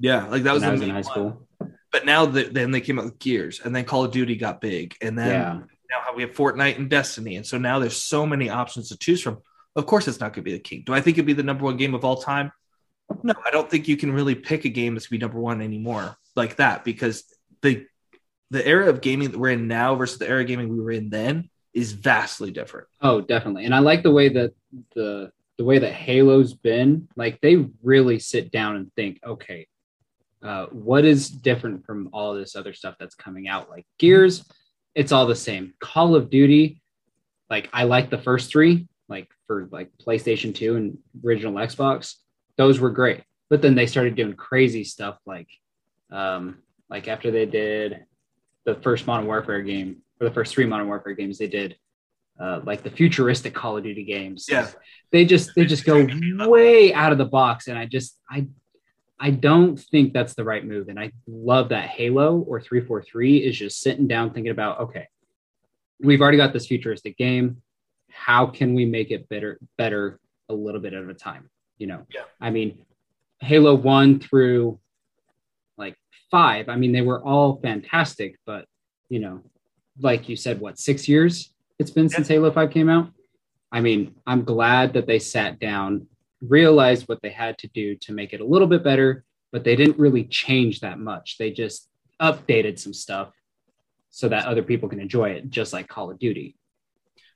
Yeah, like that was, when was in high one. school. But now the, then they came out with Gears, and then Call of Duty got big, and then Yeah. now we have Fortnite and Destiny, and so now there's so many options to choose from. Of course, it's not going to be the king. Do I think it'd be the number one game of all time? No, I don't think you can really pick a game that's to be number one anymore like that because the the era of gaming that we're in now versus the era of gaming we were in then is vastly different. Oh, definitely. And I like the way that the the way that Halo's been. Like they really sit down and think, okay, uh, what is different from all this other stuff that's coming out? Like Gears, it's all the same. Call of Duty, like I like the first three, like for like PlayStation 2 and original Xbox, those were great. But then they started doing crazy stuff like um like after they did the first Modern Warfare game, or the first three Modern Warfare games, they did uh, like the futuristic Call of Duty games. Yeah. They just they just go way out of the box. And I just I I don't think that's the right move. And I love that Halo or 343 is just sitting down thinking about, okay, we've already got this futuristic game. How can we make it better, better a little bit at a time? You know, Yeah. I mean, Halo one through like five, I mean, they were all fantastic, but you know, like you said, what, six years it's been since Halo 5 came out? I mean, I'm glad that they sat down, realized what they had to do to make it a little bit better, but they didn't really change that much. They just updated some stuff so that other people can enjoy it, just like Call of Duty.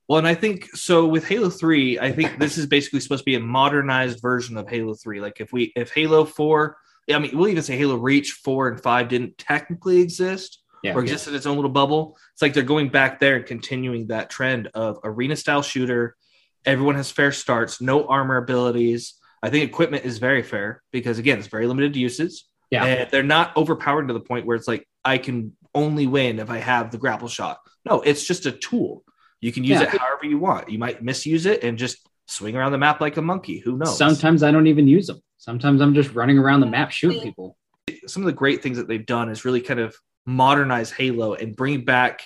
Well, and I think so with Halo 3, I think this is basically supposed to be a modernized version of Halo 3. Like if we if Halo 4, I mean, we'll even say Halo Reach 4 and 5 didn't technically exist Yeah. or exist in its own little bubble. It's like they're going back there and continuing that trend of arena style shooter. Everyone has fair starts, no armor abilities. I think equipment is very fair because again, it's very limited uses. Yeah. And they're not overpowered to the point where it's like I can only win if I have the grapple shot. No, it's just a tool. You can use Yeah. it however you want. You might misuse it and just swing around the map like a monkey. Who knows? Sometimes I don't even use them. Sometimes I'm just running around the map shooting people. some of the great things that they've done is really kind of modernize Halo and bring back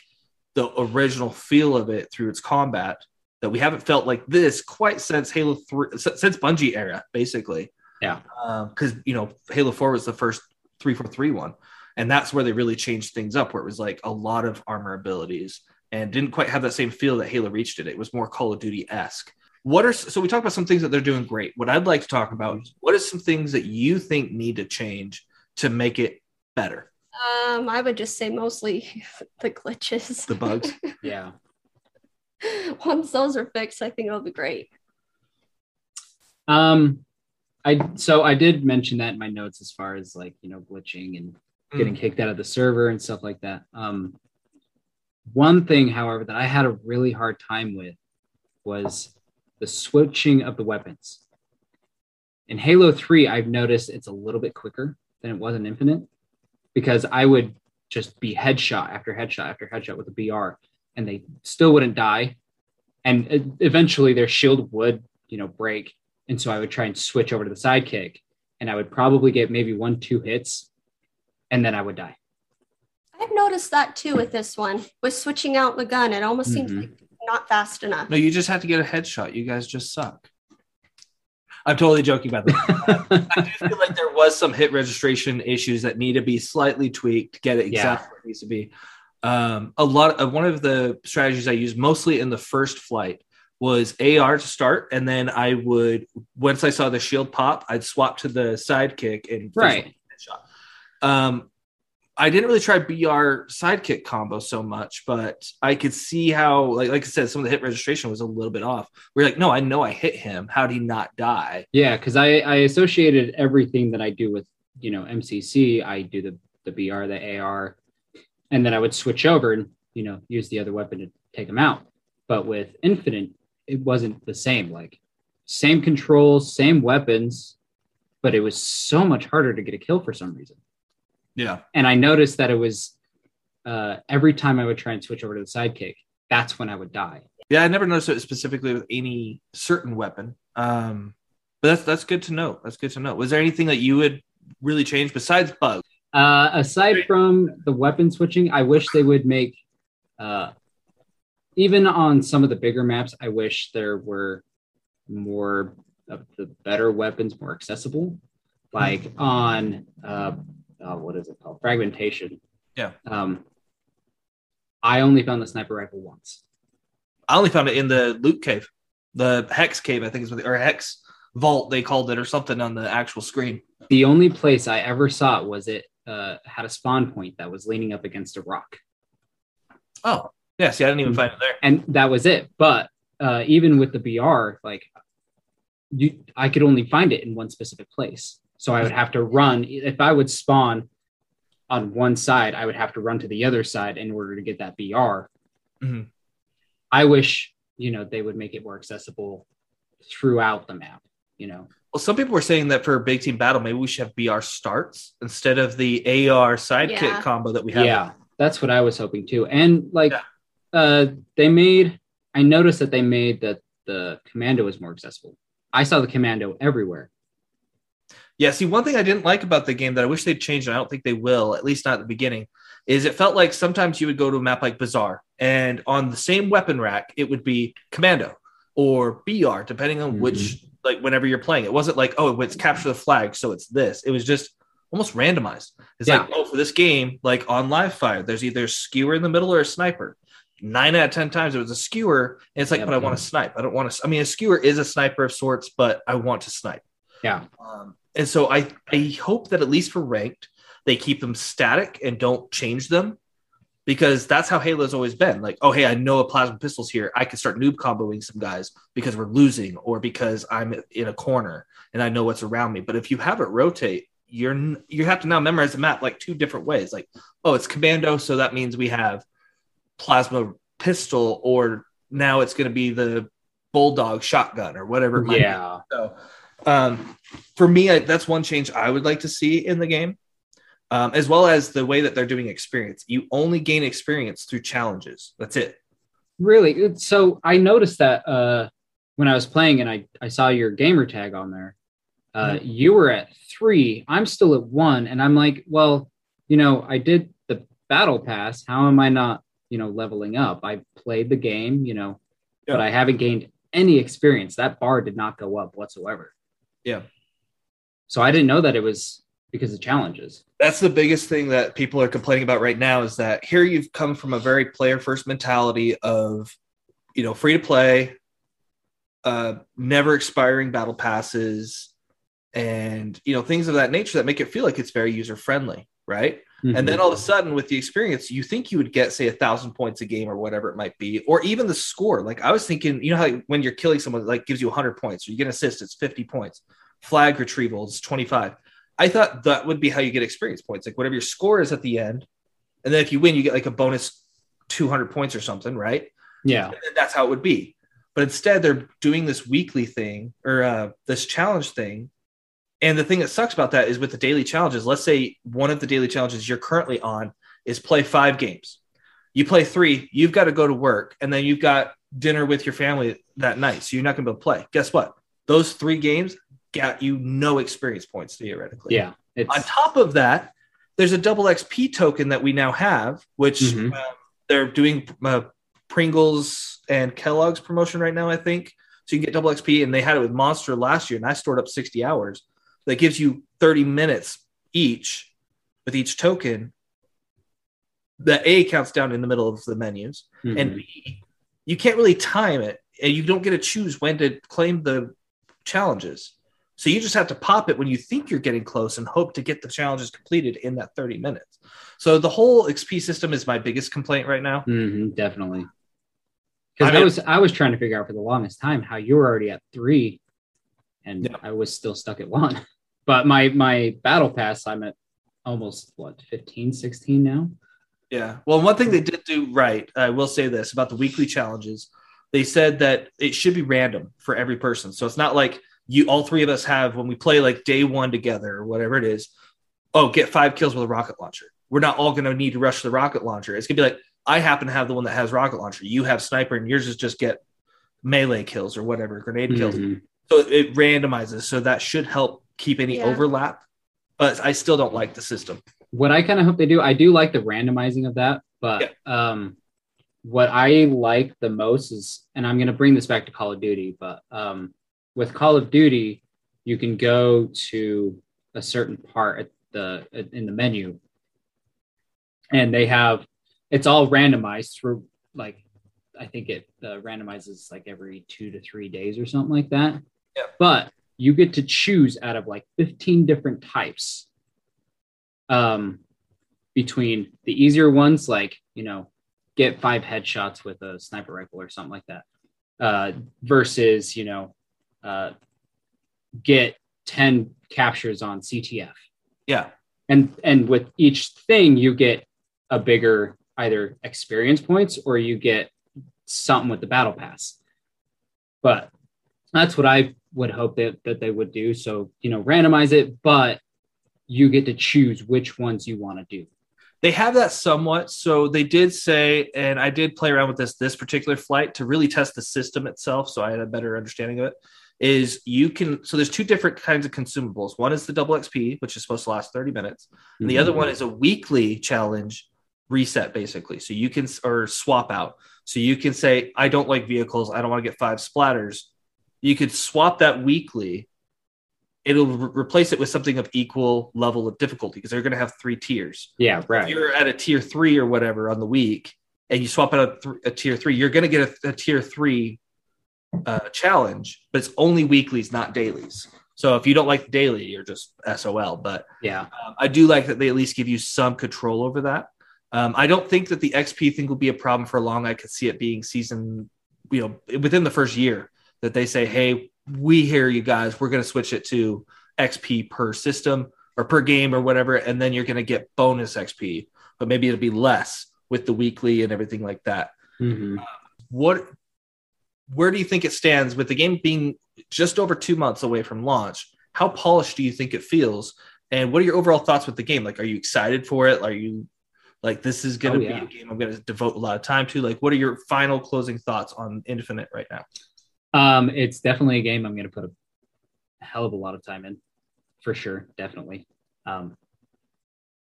the original feel of it through its combat that we haven't felt like this quite since Halo 3 since Bungie era basically. Yeah. Um, Cuz you know Halo 4 was the first 343 one and that's where they really changed things up where it was like a lot of armor abilities and didn't quite have that same feel that Halo Reach did. It was more Call of Duty esque. What are so we talked about some things that they're doing great. What I'd like to talk about is what are some things that you think need to change to make it better? Um, I would just say mostly *laughs* the glitches. The bugs. *laughs* Yeah. Once those are fixed, I think it'll be great. Um, I so I did mention that in my notes as far as like you know glitching and getting kicked out of the server and stuff like that. Um, one thing, however, that I had a really hard time with was the switching of the weapons. In Halo 3, I've noticed it's a little bit quicker than it was in Infinite because I would just be headshot after headshot after headshot with a BR and they still wouldn't die. And eventually their shield would, you know, break. And so I would try and switch over to the sidekick and I would probably get maybe one, two hits and then I would die. I've noticed that too with this one, with switching out the gun. It almost seems Mhm. like not fast enough. No, you just have to get a headshot. You guys just suck. I'm totally joking about that. *laughs* I do feel like there was some hit registration issues that need to be slightly tweaked to get it Yeah. exactly where it needs to be. Um, a lot of one of the strategies I used mostly in the first flight was AR to start, and then I would once I saw the shield pop, I'd swap to the sidekick and Right. headshot. Um, I didn't really try BR sidekick combo so much, but I could see how, like, like I said, some of the hit registration was a little bit off. We're like, no, I know I hit him. How would he not die? Yeah, because I, I associated everything that I do with you know MCC. I do the the BR, the AR, and then I would switch over and you know use the other weapon to take him out. But with Infinite, it wasn't the same. Like same controls, same weapons, but it was so much harder to get a kill for some reason. Yeah. And I noticed that it was uh, every time I would try and switch over to the sidekick, that's when I would die. Yeah, I never noticed it specifically with any certain weapon. Um, but that's that's good to know. That's good to know. Was there anything that you would really change besides bugs? Uh, aside from the weapon switching, I wish they would make, uh, even on some of the bigger maps, I wish there were more of the better weapons more accessible. Like on, uh, uh, what is it called? Fragmentation. Yeah. Um, I only found the sniper rifle once. I only found it in the loot cave, the hex cave, I think is what, they, or hex vault they called it, or something on the actual screen. The only place I ever saw it was it uh, had a spawn point that was leaning up against a rock. Oh, yeah. See, I didn't even find it there. and that was it. But uh, even with the BR, like you, I could only find it in one specific place. So I would have to run. If I would spawn on one side, I would have to run to the other side in order to get that BR. Mhm. I wish you know they would make it more accessible throughout the map. You know, Well, some people were saying that for a big team battle, maybe we should have BR starts instead of the AR sidekick Yeah. combo that we have. yeah, that's what I was hoping too. And like, Yeah. uh, they made. I noticed that they made that the commando was more accessible. I saw the commando everywhere. Yeah, see, one thing I didn't like about the game that I wish they'd changed, and I don't think they will, at least not at the beginning, is it felt like sometimes you would go to a map like Bazaar, and on the same weapon rack, it would be Commando or BR, depending on which, like, whenever you're playing. It wasn't like, oh, it's capture the flag, so it's this. It was just almost randomized. It's Yeah. like, oh, for this game, like on live fire, there's either a skewer in the middle or a sniper. Nine out of 10 times it was a skewer, and it's like, Yep. but I want to snipe. I don't want to, I mean, a skewer is a sniper of sorts, but I want to snipe. Yeah. Um, and so I, I hope that at least for ranked, they keep them static and don't change them because that's how Halo's always been. Like, oh, hey, I know a plasma pistol's here. I can start noob comboing some guys because we're losing or because I'm in a corner and I know what's around me. But if you have it rotate, you're you have to now memorize the map like two different ways. Like, oh, it's commando, so that means we have plasma pistol, or now it's going to be the bulldog shotgun or whatever. It might be. Yeah. So, um, for me, I, that's one change I would like to see in the game, um, as well as the way that they're doing experience. You only gain experience through challenges. That's it. Really? So I noticed that uh, when I was playing and I, I saw your gamer tag on there, uh, you were at three. I'm still at one. And I'm like, well, you know, I did the battle pass. How am I not, you know, leveling up? I played the game, you know, but I haven't gained any experience. That bar did not go up whatsoever. Yeah. So I didn't know that it was because of challenges. That's the biggest thing that people are complaining about right now is that here you've come from a very player first mentality of, you know, free to play, uh, never expiring battle passes, and you know things of that nature that make it feel like it's very user friendly, right? And then all of a sudden, with the experience, you think you would get, say, a thousand points a game or whatever it might be, or even the score. Like I was thinking, you know, how when you're killing someone, like gives you 100 points, or you get an assist, it's 50 points. Flag retrieval is 25. I thought that would be how you get experience points, like whatever your score is at the end, and then if you win, you get like a bonus 200 points or something, right? yeah. And that's how it would be. But instead, they're doing this weekly thing or uh, this challenge thing. And the thing that sucks about that is with the daily challenges, let's say one of the daily challenges you're currently on is play five games. You play three, you've got to go to work, and then you've got dinner with your family that night. So you're not going to be able to play. Guess what? Those three games got you no experience points theoretically. Yeah. It's, On top of that, there's a double XP token that we now have, which Mhm. uh, they're doing uh, Pringles and Kellogg's promotion right now, I think. So you can get double XP, and they had it with Monster last year, and I stored up 60 hours. That gives you 30 minutes each with each token. The A counts down in the middle of the menus, and Mhm. B, you can't really time it, and you don't get to choose when to claim the challenges. So you just have to pop it when you think you're getting close and hope to get the challenges completed in that 30 minutes. So the whole XP system is my biggest complaint right now. Mhm, definitely. Because I I, was I was trying to figure out for the longest time how you were already at three, and Yeah. I was still stuck at one. *laughs* But my my battle pass, I'm at almost what 15, 16 now. Yeah. Well, one thing they did do right, I will say this about the weekly challenges. They said that it should be random for every person. So it's not like you all three of us have when we play like day one together or whatever it is. Oh, get five kills with a rocket launcher. We're not all going to need to rush the rocket launcher. It's going to be like I happen to have the one that has rocket launcher. You have sniper, and yours is just get melee kills or whatever, grenade kills. Mm-hmm. So it randomizes. So that should help keep any Yeah. overlap. But I still don't like the system. What I kind of hope they do, I do like the randomizing of that, but um, what I like the most is, and I'm going to bring this back to Call of Duty, but um, with Call of Duty, you can go to a certain part at the in the menu, and they have it's all randomized through like I think it uh, randomizes like every two to three days or something like that. Yeah. But you get to choose out of like 15 different types um, between the easier ones, like, you know, get five headshots with a sniper rifle or something like that, uh, versus, you know, uh, get 10 captures on CTF. Yeah. And, and with each thing, you get a bigger either experience points or you get something with the battle pass. But that's what I would hope that, that they would do. So, you know, randomize it, but you get to choose which ones you want to do. They have that somewhat. So they did say, and I did play around with this this particular flight to really test the system itself, so I had a better understanding of it. Is you can so there's two different kinds of consumables. One is the double XP, which is supposed to last 30 minutes, and the mm-hmm. other one is a weekly challenge reset, basically. So you can or swap out. So you can say, I don't like vehicles. I don't want to get five splatters. You could swap that weekly. It'll re- replace it with something of equal level of difficulty because they're going to have three tiers Yeah, if right. you're at a tier three or whatever on the week and you swap out a, th- a tier three, you're going to get a, a tier three uh, challenge, but it's only weeklies, not dailies. So if you don't like the daily, you're just SOL. But Yeah. um, I do like that they at least give you some control over that. Um, I don't think that the XP thing will be a problem for long. I could see it being season, you know, within the first year that they say, "Hey, we hear you guys. We're going to switch it to XP per system or per game or whatever, and then you're going to get bonus XP, but maybe it'll be less with the weekly and everything like that." Mhm. What, where do you think it stands with the game being just over two months away from launch? How polished do you think it feels? And what are your overall thoughts with the game? Like, are you excited for it? Are you like this is going to Oh, yeah. be a game I'm going to devote a lot of time to? Like, what are your final closing thoughts on Infinite right now? Um, it's definitely a game I'm going to put a hell of a lot of time in, for sure, definitely. Um,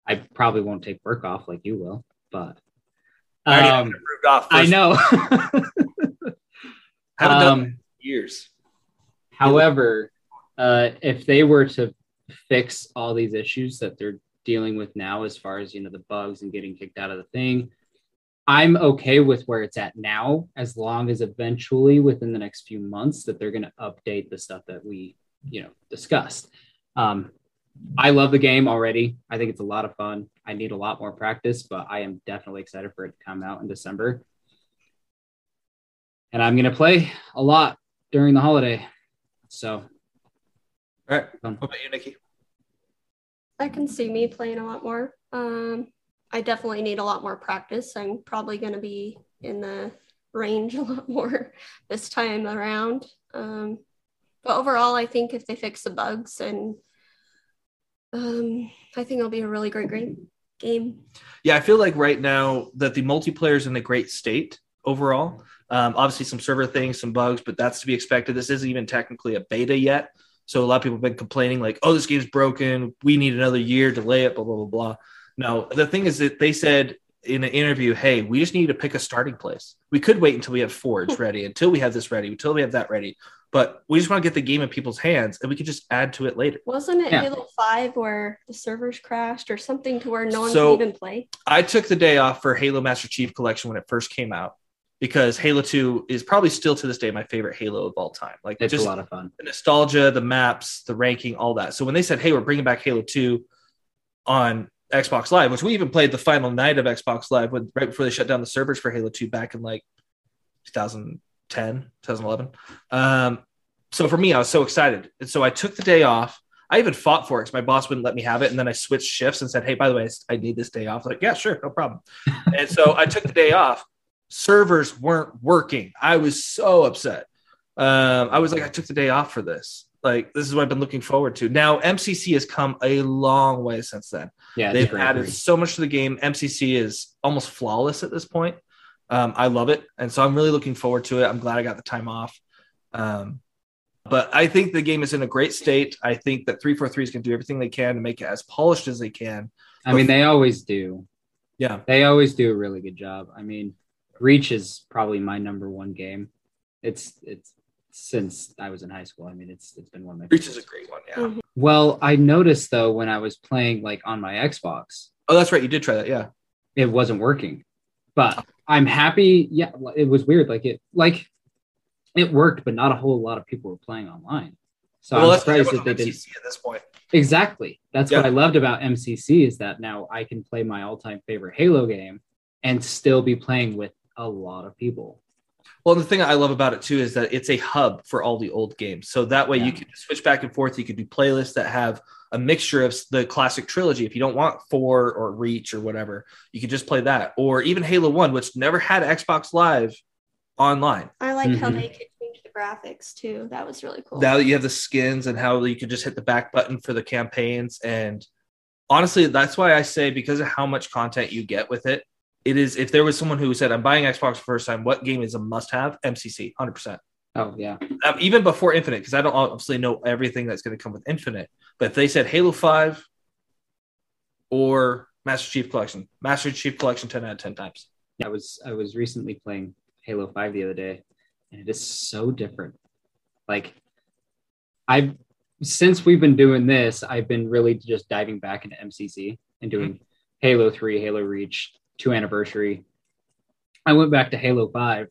I probably won't take work off like you will, but I um, approved off. I know. *laughs* haven't done um, in years. However, uh, if they were to fix all these issues that they're dealing with now, as far as you know, the bugs and getting kicked out of the thing, I'm okay with where it's at now, as long as eventually within the next few months that they're going to update the stuff that we, you know, discussed. Um, I love the game already. I think it's a lot of fun. I need a lot more practice, but I am definitely excited for it to come out in December. And I'm going to play a lot during the holiday. So All right. What about you, Nikki? I can see me playing a lot more. Um, I definitely need a lot more practice. I'm probably going to be in the range a lot more *laughs* this time around. Um, but overall, I think if they fix the bugs and um, I think it'll be a really great, great game. Yeah, I feel like right now that the multiplayer is in a great state overall. Um, obviously, some server things, some bugs, but that's to be expected. This isn't even technically a beta yet. So a lot of people have been complaining, like, oh, this game's broken. We need another year, delay it, blah, blah, blah, blah. No, the thing is that they said in an interview, "Hey, we just need to pick a starting place. We could wait until we have Forge hmm. ready, until we have this ready, until we have that ready, but we just want to get the game in people's hands, and we could just add to it later." Wasn't it Yeah. Halo 5 where the servers crashed or something to where no one So- could even play? I took the day off for Halo Master Chief Collection when it first came out because Halo 2 is probably still to this day my favorite Halo of all time. Like It's just a lot of fun. the nostalgia, the maps, the ranking, all that. So when they said, "Hey, we're bringing back Halo 2 on Xbox Live," which we even played the final night of Xbox Live when right before they shut down the servers for Halo 2 back in like 2010, 2011. Um, so for me, I was so excited, and so I took the day off. I even fought for it because my boss wouldn't let me have it, and then I switched shifts and said, "Hey, by the way, I need this day off." Like, yeah, sure, no problem. *laughs* and so I took the day off. Servers weren't working. I was so upset. Um, I was like, I took the day off for this. Like, this is what I've been looking forward to. Now, MCC has come a long way since then. Yeah, They've added so much to the game. MCC is almost flawless at this point. Um, I love it, and so I'm really looking forward to it. I'm glad I got the time off. Um, but I think the game is in a great state. I think that 343 is going to do everything they can to make it as polished as they can. I mean, they always do. Yeah. They always do a really good job. I mean, Reach is probably my number one game. It's it's since I was in high school. I mean, it's it's been one of my Reach is a great one. Yeah. Mhm. Well, I noticed though when I was playing like on my Xbox, Oh, that's right. You did try that. Yeah. it wasn't working. But I'm happy. Yeah, it was weird. Like it like it worked, but not a whole lot of people were playing online. So I'm that's surprised that on they did MCC at this point. Exactly. That's what I loved about MCC is that now I can play my all-time favorite Halo game and still be playing with a lot of people. Well, the thing I love about it too is that it's a hub for all the old games. So that way Yeah. you can switch back and forth. You could do playlists that have a mixture of the classic trilogy. If you don't want four or Reach or whatever, you can just play that. Or even Halo 1, which never had Xbox Live online. I like how Mhm. they could change the graphics too. That was really cool. Now that you have the skins and how you could just hit the back button for the campaigns. And honestly, that's why I say because of how much content you get with it, it is if there was someone who said, I'm buying Xbox for the first time, what game is a must have? MCC, 100%. Oh yeah. even before Infinite, because I don't obviously know everything that's going to come with Infinite. But if they said Halo Five or Master Chief Collection, Master Chief Collection, ten out of ten times. I was I was recently playing Halo 5 the other day and it is so different. Like I've since we've been doing this, I've been really just diving back into MCC and doing mm-hmm. Halo 3, Halo Reach, 2 anniversary. I went back to Halo 5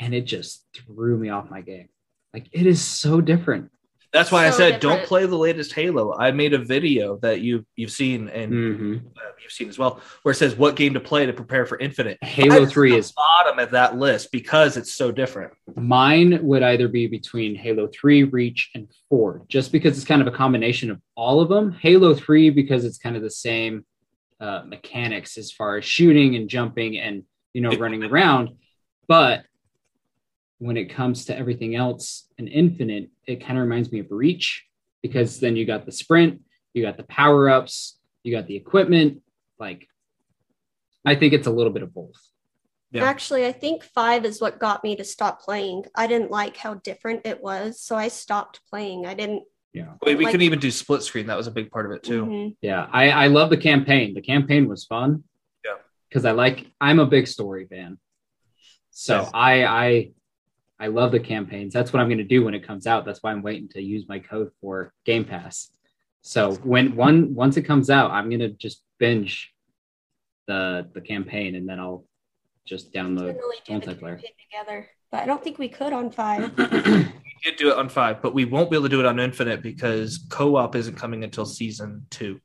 and it just threw me off my game. Like it is so different. That's why I So said don't play the latest Halo. I made a video that you you've seen and Mhm. uh, you've seen as well, where it says what game to play to prepare for Infinite. Halo That's 3 is bottom of that list because it's so different. Mine would either be between Halo 3, Reach, and 4, just because it's kind of a combination of all of them. Halo 3, because it's kind of the same uh, mechanics as far as shooting and jumping and, you know, running around. But when it comes to everything else and Infinite, it kind of reminds me of Reach because then you got the sprint, you got the power ups, you got the equipment. Like, I think it's a little bit of both. Yeah. Actually, I think five is what got me to stop playing. I didn't like how different it was, so I stopped playing. I didn't. Yeah. We, we Like- couldn't even do split screen. That was a big part of it too. Mhm. Yeah, I, I love the campaign. The campaign was fun. Yeah. Because I like I'm a big story fan. So Yes. I I I love the campaigns. That's what I'm gonna do when it comes out. That's why I'm waiting to use my code for Game Pass. So when one once it comes out, I'm gonna just binge the the campaign and then I'll just download Definitely do the multiplayer. together, but I don't think we could on *clears throat* five. We did do it on five, but we won't be able to do it on Infinite because co-op isn't coming until season two.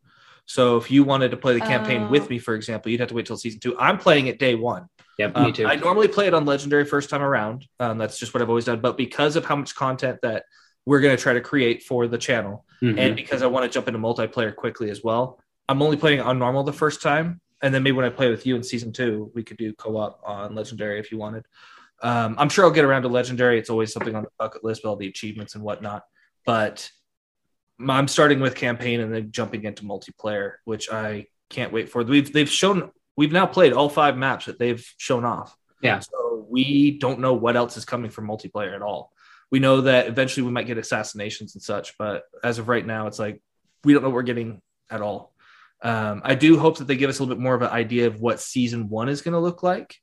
So if you wanted to play the campaign Oh. with me, for example, you'd have to wait till season two. I'm playing it day one. Yep, Um, me too. I normally play it on Legendary first time around. Um, that's just what I've always done. But because of how much content that we're going to try to create for the channel, Mhm. and because I want to jump into multiplayer quickly as well, I'm only playing it on normal the first time, and then maybe when I play with you in season two, we could do co-op on Legendary if you wanted. Um, I'm sure I'll get around to Legendary. It's always something on the bucket list with all the achievements and whatnot. But I'm starting with campaign and then jumping into multiplayer, which I can't wait for. We've they've shown we've now played all five maps that they've shown off. Yeah. So we don't know what else is coming for multiplayer at all. We know that eventually we might get assassinations and such, but as of right now, it's like we don't know what we're getting at all. Um, I do hope that they give us a little bit more of an idea of what season one is going to look like.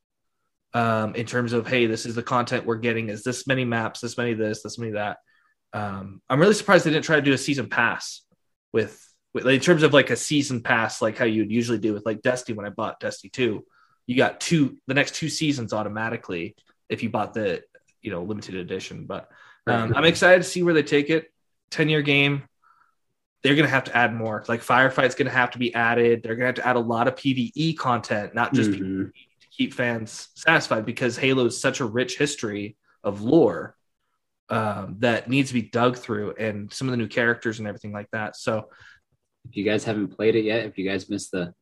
Um, in terms of hey, this is the content we're getting. Is this many maps? This many this? This many that? Um, I'm really surprised they didn't try to do a season pass with, with in terms of like a season pass, like how you'd usually do with like Destiny when I bought Destiny 2. You got two the next two seasons automatically if you bought the you know limited edition. But um, I'm excited to see where they take it. 10 year game. They're going to have to add more. Like Firefight's going to have to be added. They're going to have to add a lot of PVE content, not just Mhm. PvE, keep fans satisfied because Halo is such a rich history of lore um, that needs to be dug through and some of the new characters and everything like that. So If you guys haven't played it yet, if you guys missed the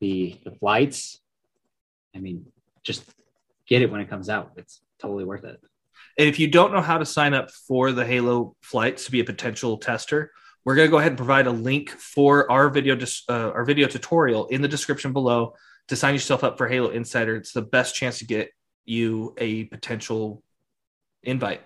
the the flights, I mean, just get it when it comes out. It's totally worth it. And if you don't know how to sign up for the Halo flights to be a potential tester, we're going to go ahead and provide a link for our video uh, our video tutorial in the description below to sign yourself up for Halo Insider. It's the best chance to get you a potential invite.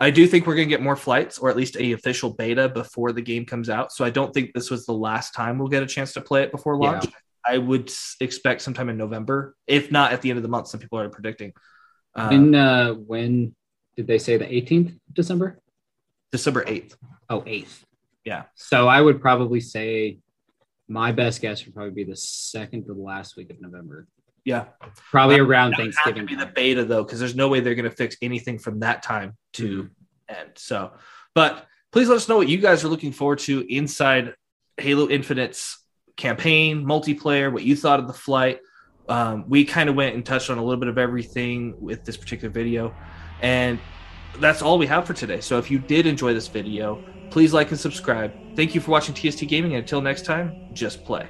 I do think we're going to get more flights or at least a official beta before the game comes out. So I don't think this was the last time we'll get a chance to play it before Yeah. launch. I would expect sometime in November, if not at the end of the month. Some people are predicting. Um, and uh, when did they say the 18th December? December 8th. Oh, 8th. Yeah. So I would probably say my best guess would probably be the second to the last week of November. Yeah. Probably Well, around That would have to Thanksgiving. be the beta though, because there's no way they're going to fix anything from that time to Mm-hmm. end. So, but please let us know what you guys are looking forward to inside Halo Infinite's campaign, multiplayer, what you thought of the flight. Um, we kind of went and touched on a little bit of everything with this particular video, and that's all we have for today. So, if you did enjoy this video, please like and subscribe. Thank you for watching TST Gaming, and until next time, just play.